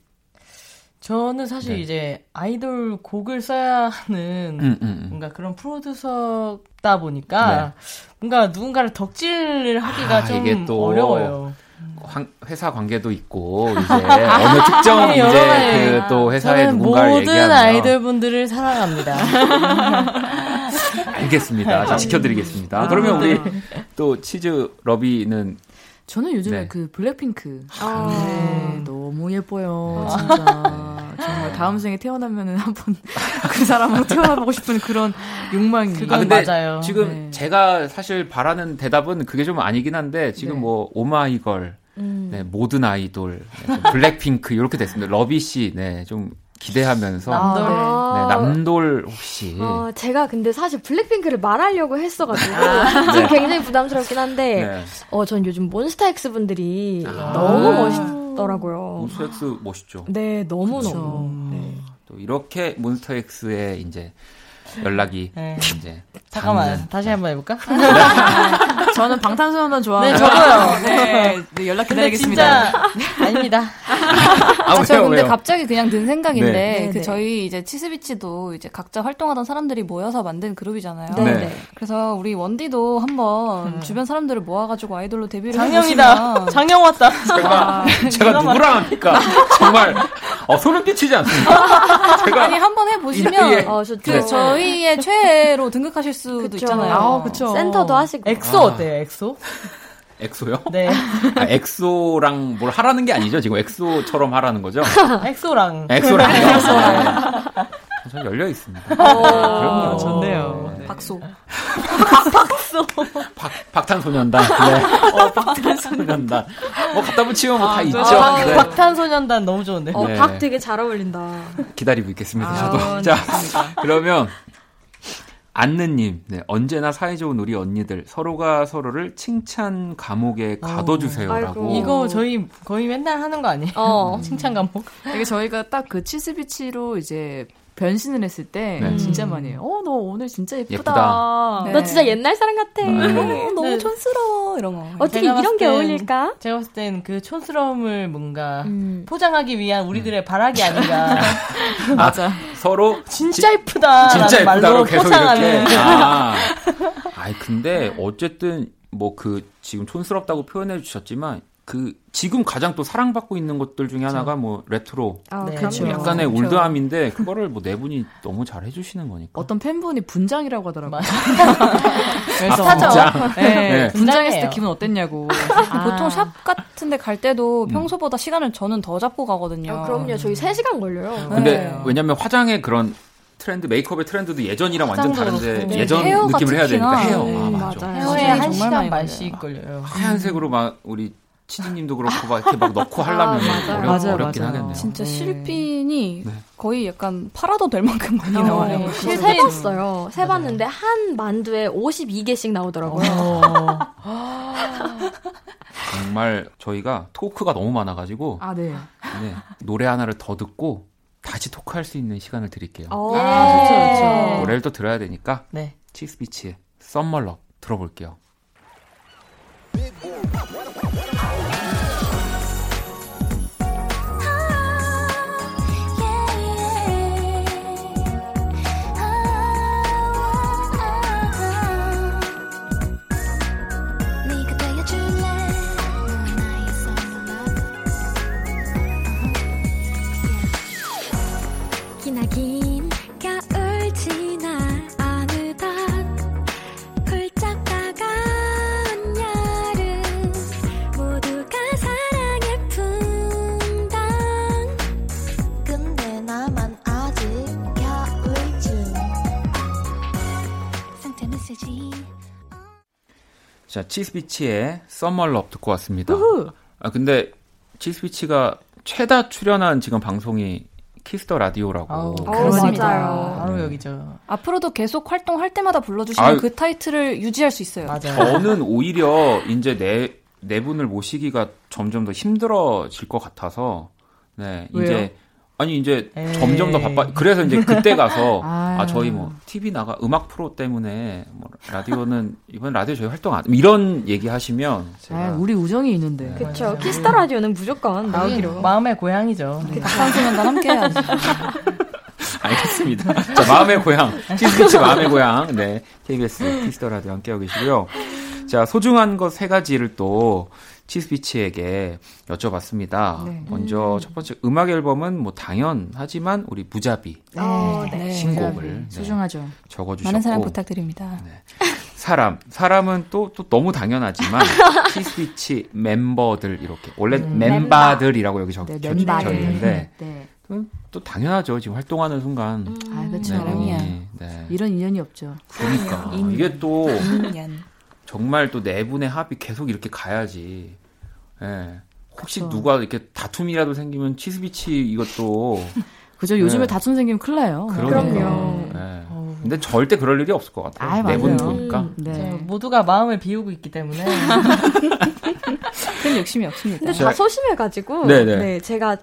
저는 사실 네. 이제 아이돌 곡을 써야 하는 음, 음, 음. 뭔가 그런 프로듀서다 보니까 뭔가 누군가를 덕질을 하기가 아, 좀 어려워요. 황- 회사 관계도 있고 이제 어느 특정 네, 여러 가지. 이제 그 또 회사의 저는 누군가를 모든 얘기하면 아이돌 분들을 사랑합니다. 알겠습니다. 자, 지켜드리겠습니다. 그러면 우리 또 치즈 러비는 저는 요즘에 네. 그 블랙핑크. 아. 네, 너무 예뻐요. 진짜. 정말 다음 생에 태어나면은 한번 그 사람으로 태어나보고 싶은 그런 욕망이. 그건 아 근데 맞아요. 지금 네. 제가 사실 바라는 대답은 그게 좀 아니긴 한데 지금 네. 뭐 오마이걸, 음. 네, 모든 아이돌, 네, 좀 블랙핑크 이렇게 됐습니다. 러비 씨, 네, 좀 기대하면서 남돌. 네, 남돌 혹시 어, 제가 근데 사실 블랙핑크를 말하려고 했어가지고 좀 네. 굉장히 부담스럽긴 한데 네. 어, 전 요즘 몬스타엑스 분들이 아. 너무 멋있 더라고요. 몬스타엑스 멋있죠. 네, 너무. 너무. 네. 또 이렇게 몬스타엑스의 이제 연락이 네. 이제 잠깐만 다시 한번 해볼까? 저는 방탄소년단 좋아해요. 네, 저도요. 네, 네, 연락 근데 기다리겠습니다. 진짜 아닙니다. 아, 아, 저 왜요, 근데 왜요? 갑자기 그냥 든 생각인데 네. 그 네, 네. 저희 이제 치스비치도 이제 각자 활동하던 사람들이 모여서 만든 그룹이잖아요. 네. 네. 네. 그래서 우리 원디도 한번 주변 사람들을 모아가지고 아이돌로 데뷔를 장영이다. 해보시면 장영 왔다. 제가 제가 누구랑 합니까? 정말 어, 소름 끼치지 않습니까? 제가 아니 한번 이 나이에- 해보시면 어, 좋죠. 그 저희 의 최애로 등극하실 수도 그쵸. 있잖아요. 아, 그쵸. 센터도 하시고. 엑소 아. 어때요? 엑소? 엑소요? 네. 아, 엑소랑 뭘 하라는 게 아니죠? 지금 엑소처럼 하라는 거죠? 엑소랑. 엑소랑 네. 전 열려 있습니다. 그럼요. 좋네요. 네. 박소. 박, 박탄소년단. 네. 어, 박탄소년단. 뭐 갖다 붙이면 뭐다 있죠. 아, 네. 박탄소년단 너무 좋은데. 어, 네. 박 되게 잘 어울린다. 기다리고 있겠습니다. 아, 저도. 자, 그러면 안느님, 네, 언제나 사이 좋은 우리 언니들 서로가 서로를 칭찬 감옥에 가둬주세요라고. 아이고. 이거 저희 거의 맨날 하는 거 아니에요? 어. 칭찬 감목? 이게 저희가 딱 그 치스비치로 이제 변신을 했을 때 네. 진짜 많이 해요. 어, 너 오늘 진짜 예쁘다. 예쁘다. 네. 너 진짜 옛날 사람 같아. 네. 어, 너무 네. 촌스러워 이런 거. 어떻게 이런 게 땐- 어울릴까? 제가 봤을 땐 그 촌스러움을 뭔가 음. 포장하기 위한 우리들의 발악이 아닌가. 맞아. 서로 진짜 예쁘다. 진짜 말로 예쁘다로 계속 포장하는. 이렇게. 아. 아이 근데 어쨌든 뭐 그 지금 촌스럽다고 표현해 주셨지만 그 지금 가장 또 사랑받고 있는 것들 중에 하나가 뭐 레트로 아, 네. 그럼요. 약간의 그렇죠. 올드함인데 그거를 뭐 네 분이 너무 잘 해주시는 거니까. 어떤 팬분이 분장이라고 하더라고요. 그래서 아, 분장. 네, 네. 분장했을 때. 기분 어땠냐고. 아. 보통 샵 같은데 갈 때도 평소보다 시간을 저는 더 잡고 가거든요. 아, 그럼요. 저희 3 시간 걸려요. 근데 네. 왜냐면 화장의 그런 트렌드, 메이크업의 트렌드도 예전이랑 완전 다른데 그렇고. 예전 느낌을 해야 되니까. 헤어. 음, 아, 맞아. 헤어에 시간이 한 시간 반씩 걸려요. 하얀색으로 막 우리 치즈님도 그렇고 막 이렇게 막 넣고 하려면 맞아요. 어렵, 맞아요, 어렵긴 맞아요. 하겠네요. 진짜 네. 실핀이 네. 거의 약간 팔아도 될 만큼 많이 어, 나와요. 실 세봤어요. 세봤는데 한 만두에 52개씩 나오더라고요. 어. 정말 저희가 토크가 너무 많아가지고 아, 네. 네, 노래 하나를 더 듣고 다시 토크할 수 있는 시간을 드릴게요. 어. 아, 좋죠, 좋죠. 노래를 또 들어야 되니까 네. 치스비치의 썸머러 들어볼게요. 메시지 자, 치스비치의 Summer Love 듣고 왔습니다. 아 근데 치스비치가 최다 출연한 지금 방송이 키스 더 라디오라고. 아우, 어, 그렇습니다. 맞아요. 바로 여기죠. 앞으로도 계속 활동할 때마다 불러주시면 아유. 그 타이틀을 유지할 수 있어요. 맞아요. 저는 오히려 이제 네, 네 분을 모시기가 점점 더 힘들어질 것 같아서, 네, 왜요? 이제, 아니, 이제 에이. 점점 더 바빠, 그래서 이제 그때 가서. 아, 저희 뭐, TV 나가, 음악 프로 때문에, 뭐, 라디오는, 이번 라디오 저희 활동 안, 이런 얘기 하시면, 제가. 아, 우리 우정이 있는데. 그쵸. 키스 더 라디오는 무조건 나오기로. 마음의 고향이죠. 방송연단 함께 해야지. 알겠습니다. 자, 마음의 고향. 치스비치 마음의 고향. 네. KBS 키스 더 라디오 함께하고 계시고요. 자, 소중한 것 세 가지를 또 치스피치에게 여쭤봤습니다. 네. 먼저 첫 번째 음악 앨범은 뭐 당연하지만 우리 무자비 어, 네, 네. 신곡을 네, 소중하죠. 적어주셨고 많은 사랑 부탁드립니다. 사람 사람은 또 또 너무 당연하지만 치스피치 멤버들 이렇게 원래 음, 멤버들이라고 여기 적, 네, 적, 멤버들. 져 있는데 네. 또, 또 당연하죠 지금 활동하는 순간 아, 그렇죠. 네, 사랑이야. 네. 이런 인연이 없죠. 그러니까 인연. 이게 또 인연. 정말 또 네 분의 합이 계속 이렇게 가야지. 예. 혹시 그쵸. 누가 이렇게 다툼이라도 생기면 치스비치 이것도 그죠? 요즘에 네. 다툼 생기면 큰일 나요. 그러니까. 그럼요. 예. 근데 절대 그럴 일이 없을 것 같아요. 아이, 네분 맞아요. 보니까. 네. 저 모두가 마음을 비우고 있기 때문에 큰 욕심이 없습니다. 근데 자, 다 소심해가지고. 네네. 네, 제가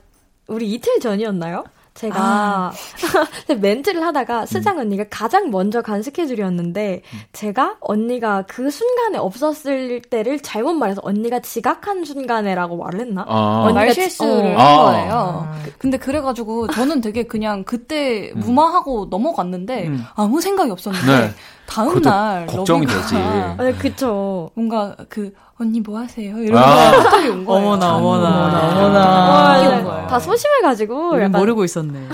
우리 이틀 전이었나요? 제가 멘트를 하다가 스장 언니가 가장 먼저 간 스케줄이었는데 제가 언니가 그 순간에 없었을 때를 잘못 말해서 언니가 지각한 순간에라고 말을 했나? 아, 언니가 말 지- 실수를 어. 아. 한 거예요. 근데 그래가지고 저는 되게 그냥 그때 무마하고 넘어갔는데 음. 아무 생각이 없었는데 네. 다음 날 걱정이 러비가 되지. 네, 그쵸. 뭔가 그 언니 뭐 하세요? 이런 아. 거 카톡이 온 거예요. 어머나 어머나 와, 어머나 네, 귀여운 거예요. 다 소심해 가지고 우린 약간 모르고 있었네.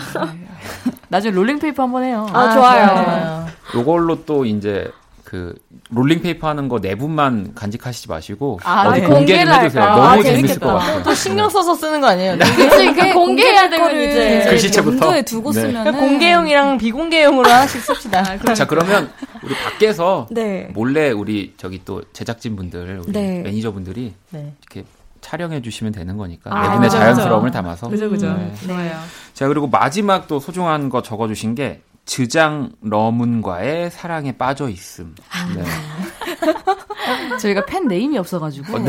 나중에 롤링페이퍼 한번 해요. 아, 좋아요. 좋아요. 요걸로 또 이제 그 롤링 페이퍼 하는 거 네 분만 간직하시지 마시고 아, 어디 네. 공개 공개를 해주세요. 너무 아, 재밌을. 것 같아요. 또 신경 써서 쓰는 거 아니에요? 그치, 그 공개해야 되면 거를 이제. 글씨체부터? 두고 네. 쓰면 공개용이랑 비공개용으로 하나씩 씁시다. 자 그러면 우리 밖에서 네. 몰래 우리 저기 또 제작진 분들 우리 네. 매니저 분들이 네. 이렇게 촬영해 주시면 되는 거니까 아, 네 분의 자연스러움을 그죠. 담아서 그죠, 그죠. 네. 좋아요. 자 그리고 마지막 또 소중한 거 적어주신 게 즈장 러문과의 사랑에 빠져 있음. 네. 저희가 fan name이 없어가지고.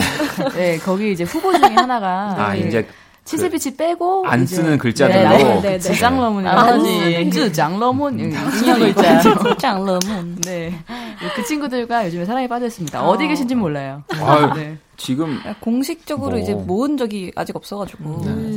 네, 거기 이제 후보 중에 하나가. 아 네, 이제 치즈비치 빼고. 안 이제- 쓰는 글자들로. 네, 네, 네. 지장러문이 아버지. 지장러문. 인형 글자. 짱러문. 네. 그 친구들과 요즘에 사랑에 빠져 있습니다. 어디 계신지 몰라요. 아유, 네. 지금 공식적으로 뭐. 이제 모은 적이 아직 없어가지고. 네.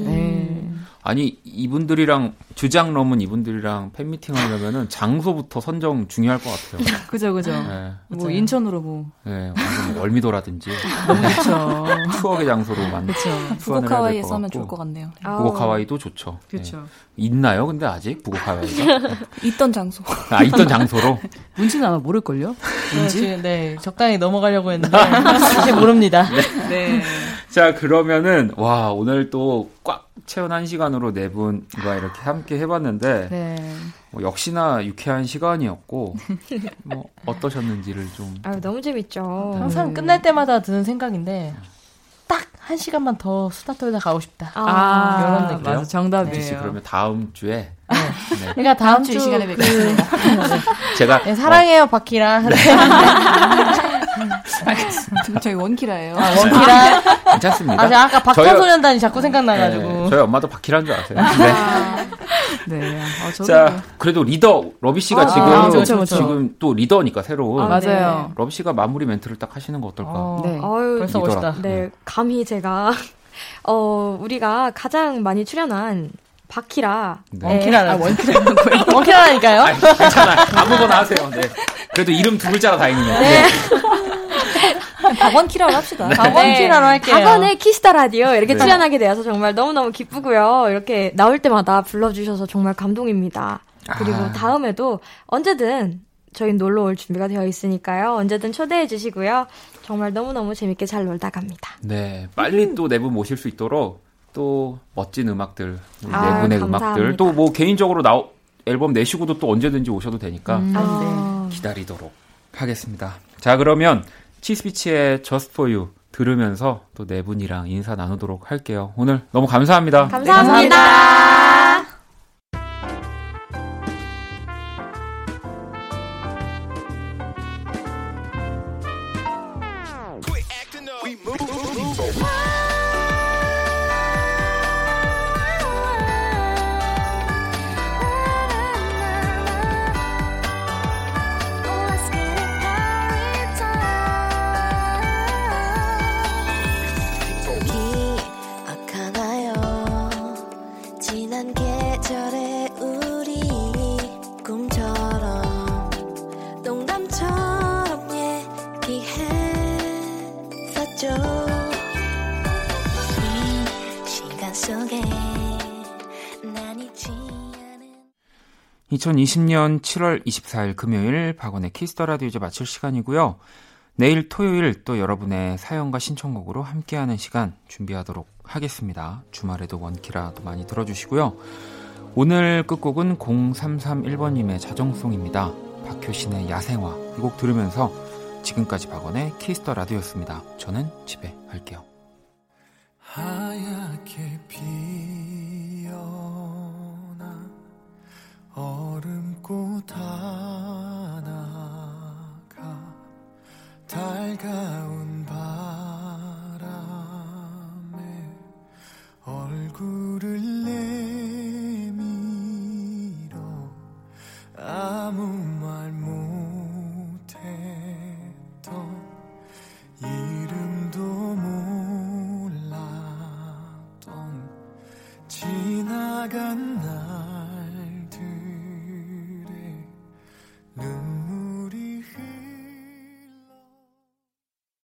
네. 아니 이분들이랑 주장 넘은 이분들이랑 팬미팅 하려면은 장소부터 선정 중요할 것 같아요. 그죠, 그죠. 네. 뭐 인천으로 뭐. 네, 완전 뭐 월미도라든지 그렇죠. 추억의 장소로 만 그쵸. 투안을 북옥 해야 하와이에서 될것 하면. 좋을 것 같네요. 북옥 하와이도 좋죠. 그렇죠. 네. 있나요? 근데 아직 북옥 하와이가 있던 장소. 아 있던 장소로 문치는 아마 모를걸요? 네? 지금, 네, 적당히 넘어가려고 했는데 사실 모릅니다. 네. 자 그러면은 와 오늘 또 꽉 채운 한 시간으로 네 분과 이렇게 함께 해봤는데 네. 뭐 역시나 유쾌한 시간이었고 뭐 어떠셨는지를 좀 아유, 너무 재밌죠. 항상 끝날 때마다 드는 생각인데 딱 한 시간만 더 수다 떨다 가고 싶다. 아, 이런 느낌. 맞아. 정답이에요. 씨 그러면 다음 주에 네. 그러니까 다음 주주이 시간에 그- 뵙겠습니다. 제가 네, 사랑해요 바키 라. 저희 원키라예요. 아, 원키라. 어, 괜찮습니다. 아, 제가 아까 박찬소년단이 자꾸 생각나가지고. 네, 저희 엄마도 바퀴란 줄 아세요? 네. 네. 어, 저도 자, 그래도 리더 러비 씨가 아, 지금 그렇죠, 그렇죠. 지금 또 리더니까 새로운 아, 맞아요. 러비 씨가 마무리 멘트를 딱 하시는 거 어떨까? 어, 네. 어유, 벌써 리더라. 멋있다. 네, 감히 제가 어 우리가 가장 많이 출연한 바키라 네. 원키라는. 아, 원키라는 거예요. 원키라니까요? 아니, 괜찮아요. 아무거나 하세요. 네. 그래도 이름 두 글자가 다행이네요. 네. 박원키라로 합시다. 박원키라로 할게요. 박원의 키스 더 라디오 이렇게 네. 출연하게 되어서 정말 너무너무 기쁘고요. 이렇게 나올 때마다 불러주셔서 정말 감동입니다. 그리고 아. 다음에도 언제든 저희 놀러 올 준비가 되어 있으니까요. 언제든 초대해 주시고요. 정말 너무너무 재밌게 잘 놀다 갑니다. 네, 빨리 또네분 모실 수 있도록 또 멋진 음악들, 우리 아, 네 분의 감사합니다. 음악들, 또 뭐 개인적으로 나 앨범 내시고도 또 언제든지 오셔도 되니까 음, 아, 기다리도록 하겠습니다. 자, 그러면 치스피치의 Just For You 들으면서 또 네 분이랑 인사 나누도록 할게요. 오늘 너무 감사합니다. 감사합니다. 기억하나요 2020년 7월 24일 금요일 박원의 키스 더 라디오 이제 마칠 시간이고요. 내일 토요일 또 여러분의 사연과 신청곡으로 함께하는 시간 준비하도록 하겠습니다. 주말에도 원키라도 많이 들어주시고요. 오늘 끝곡은 0331번님의 자정송입니다. 박효신의 야생화 이 곡 들으면서 지금까지 박원의 키스 더 라디오였습니다. 저는 집에 갈게요. 하얗게 피 얼음꽃 하나가 달가운 바람에 얼굴을 내밀어 아무 말 못했던 이름도 몰랐던 지나간 날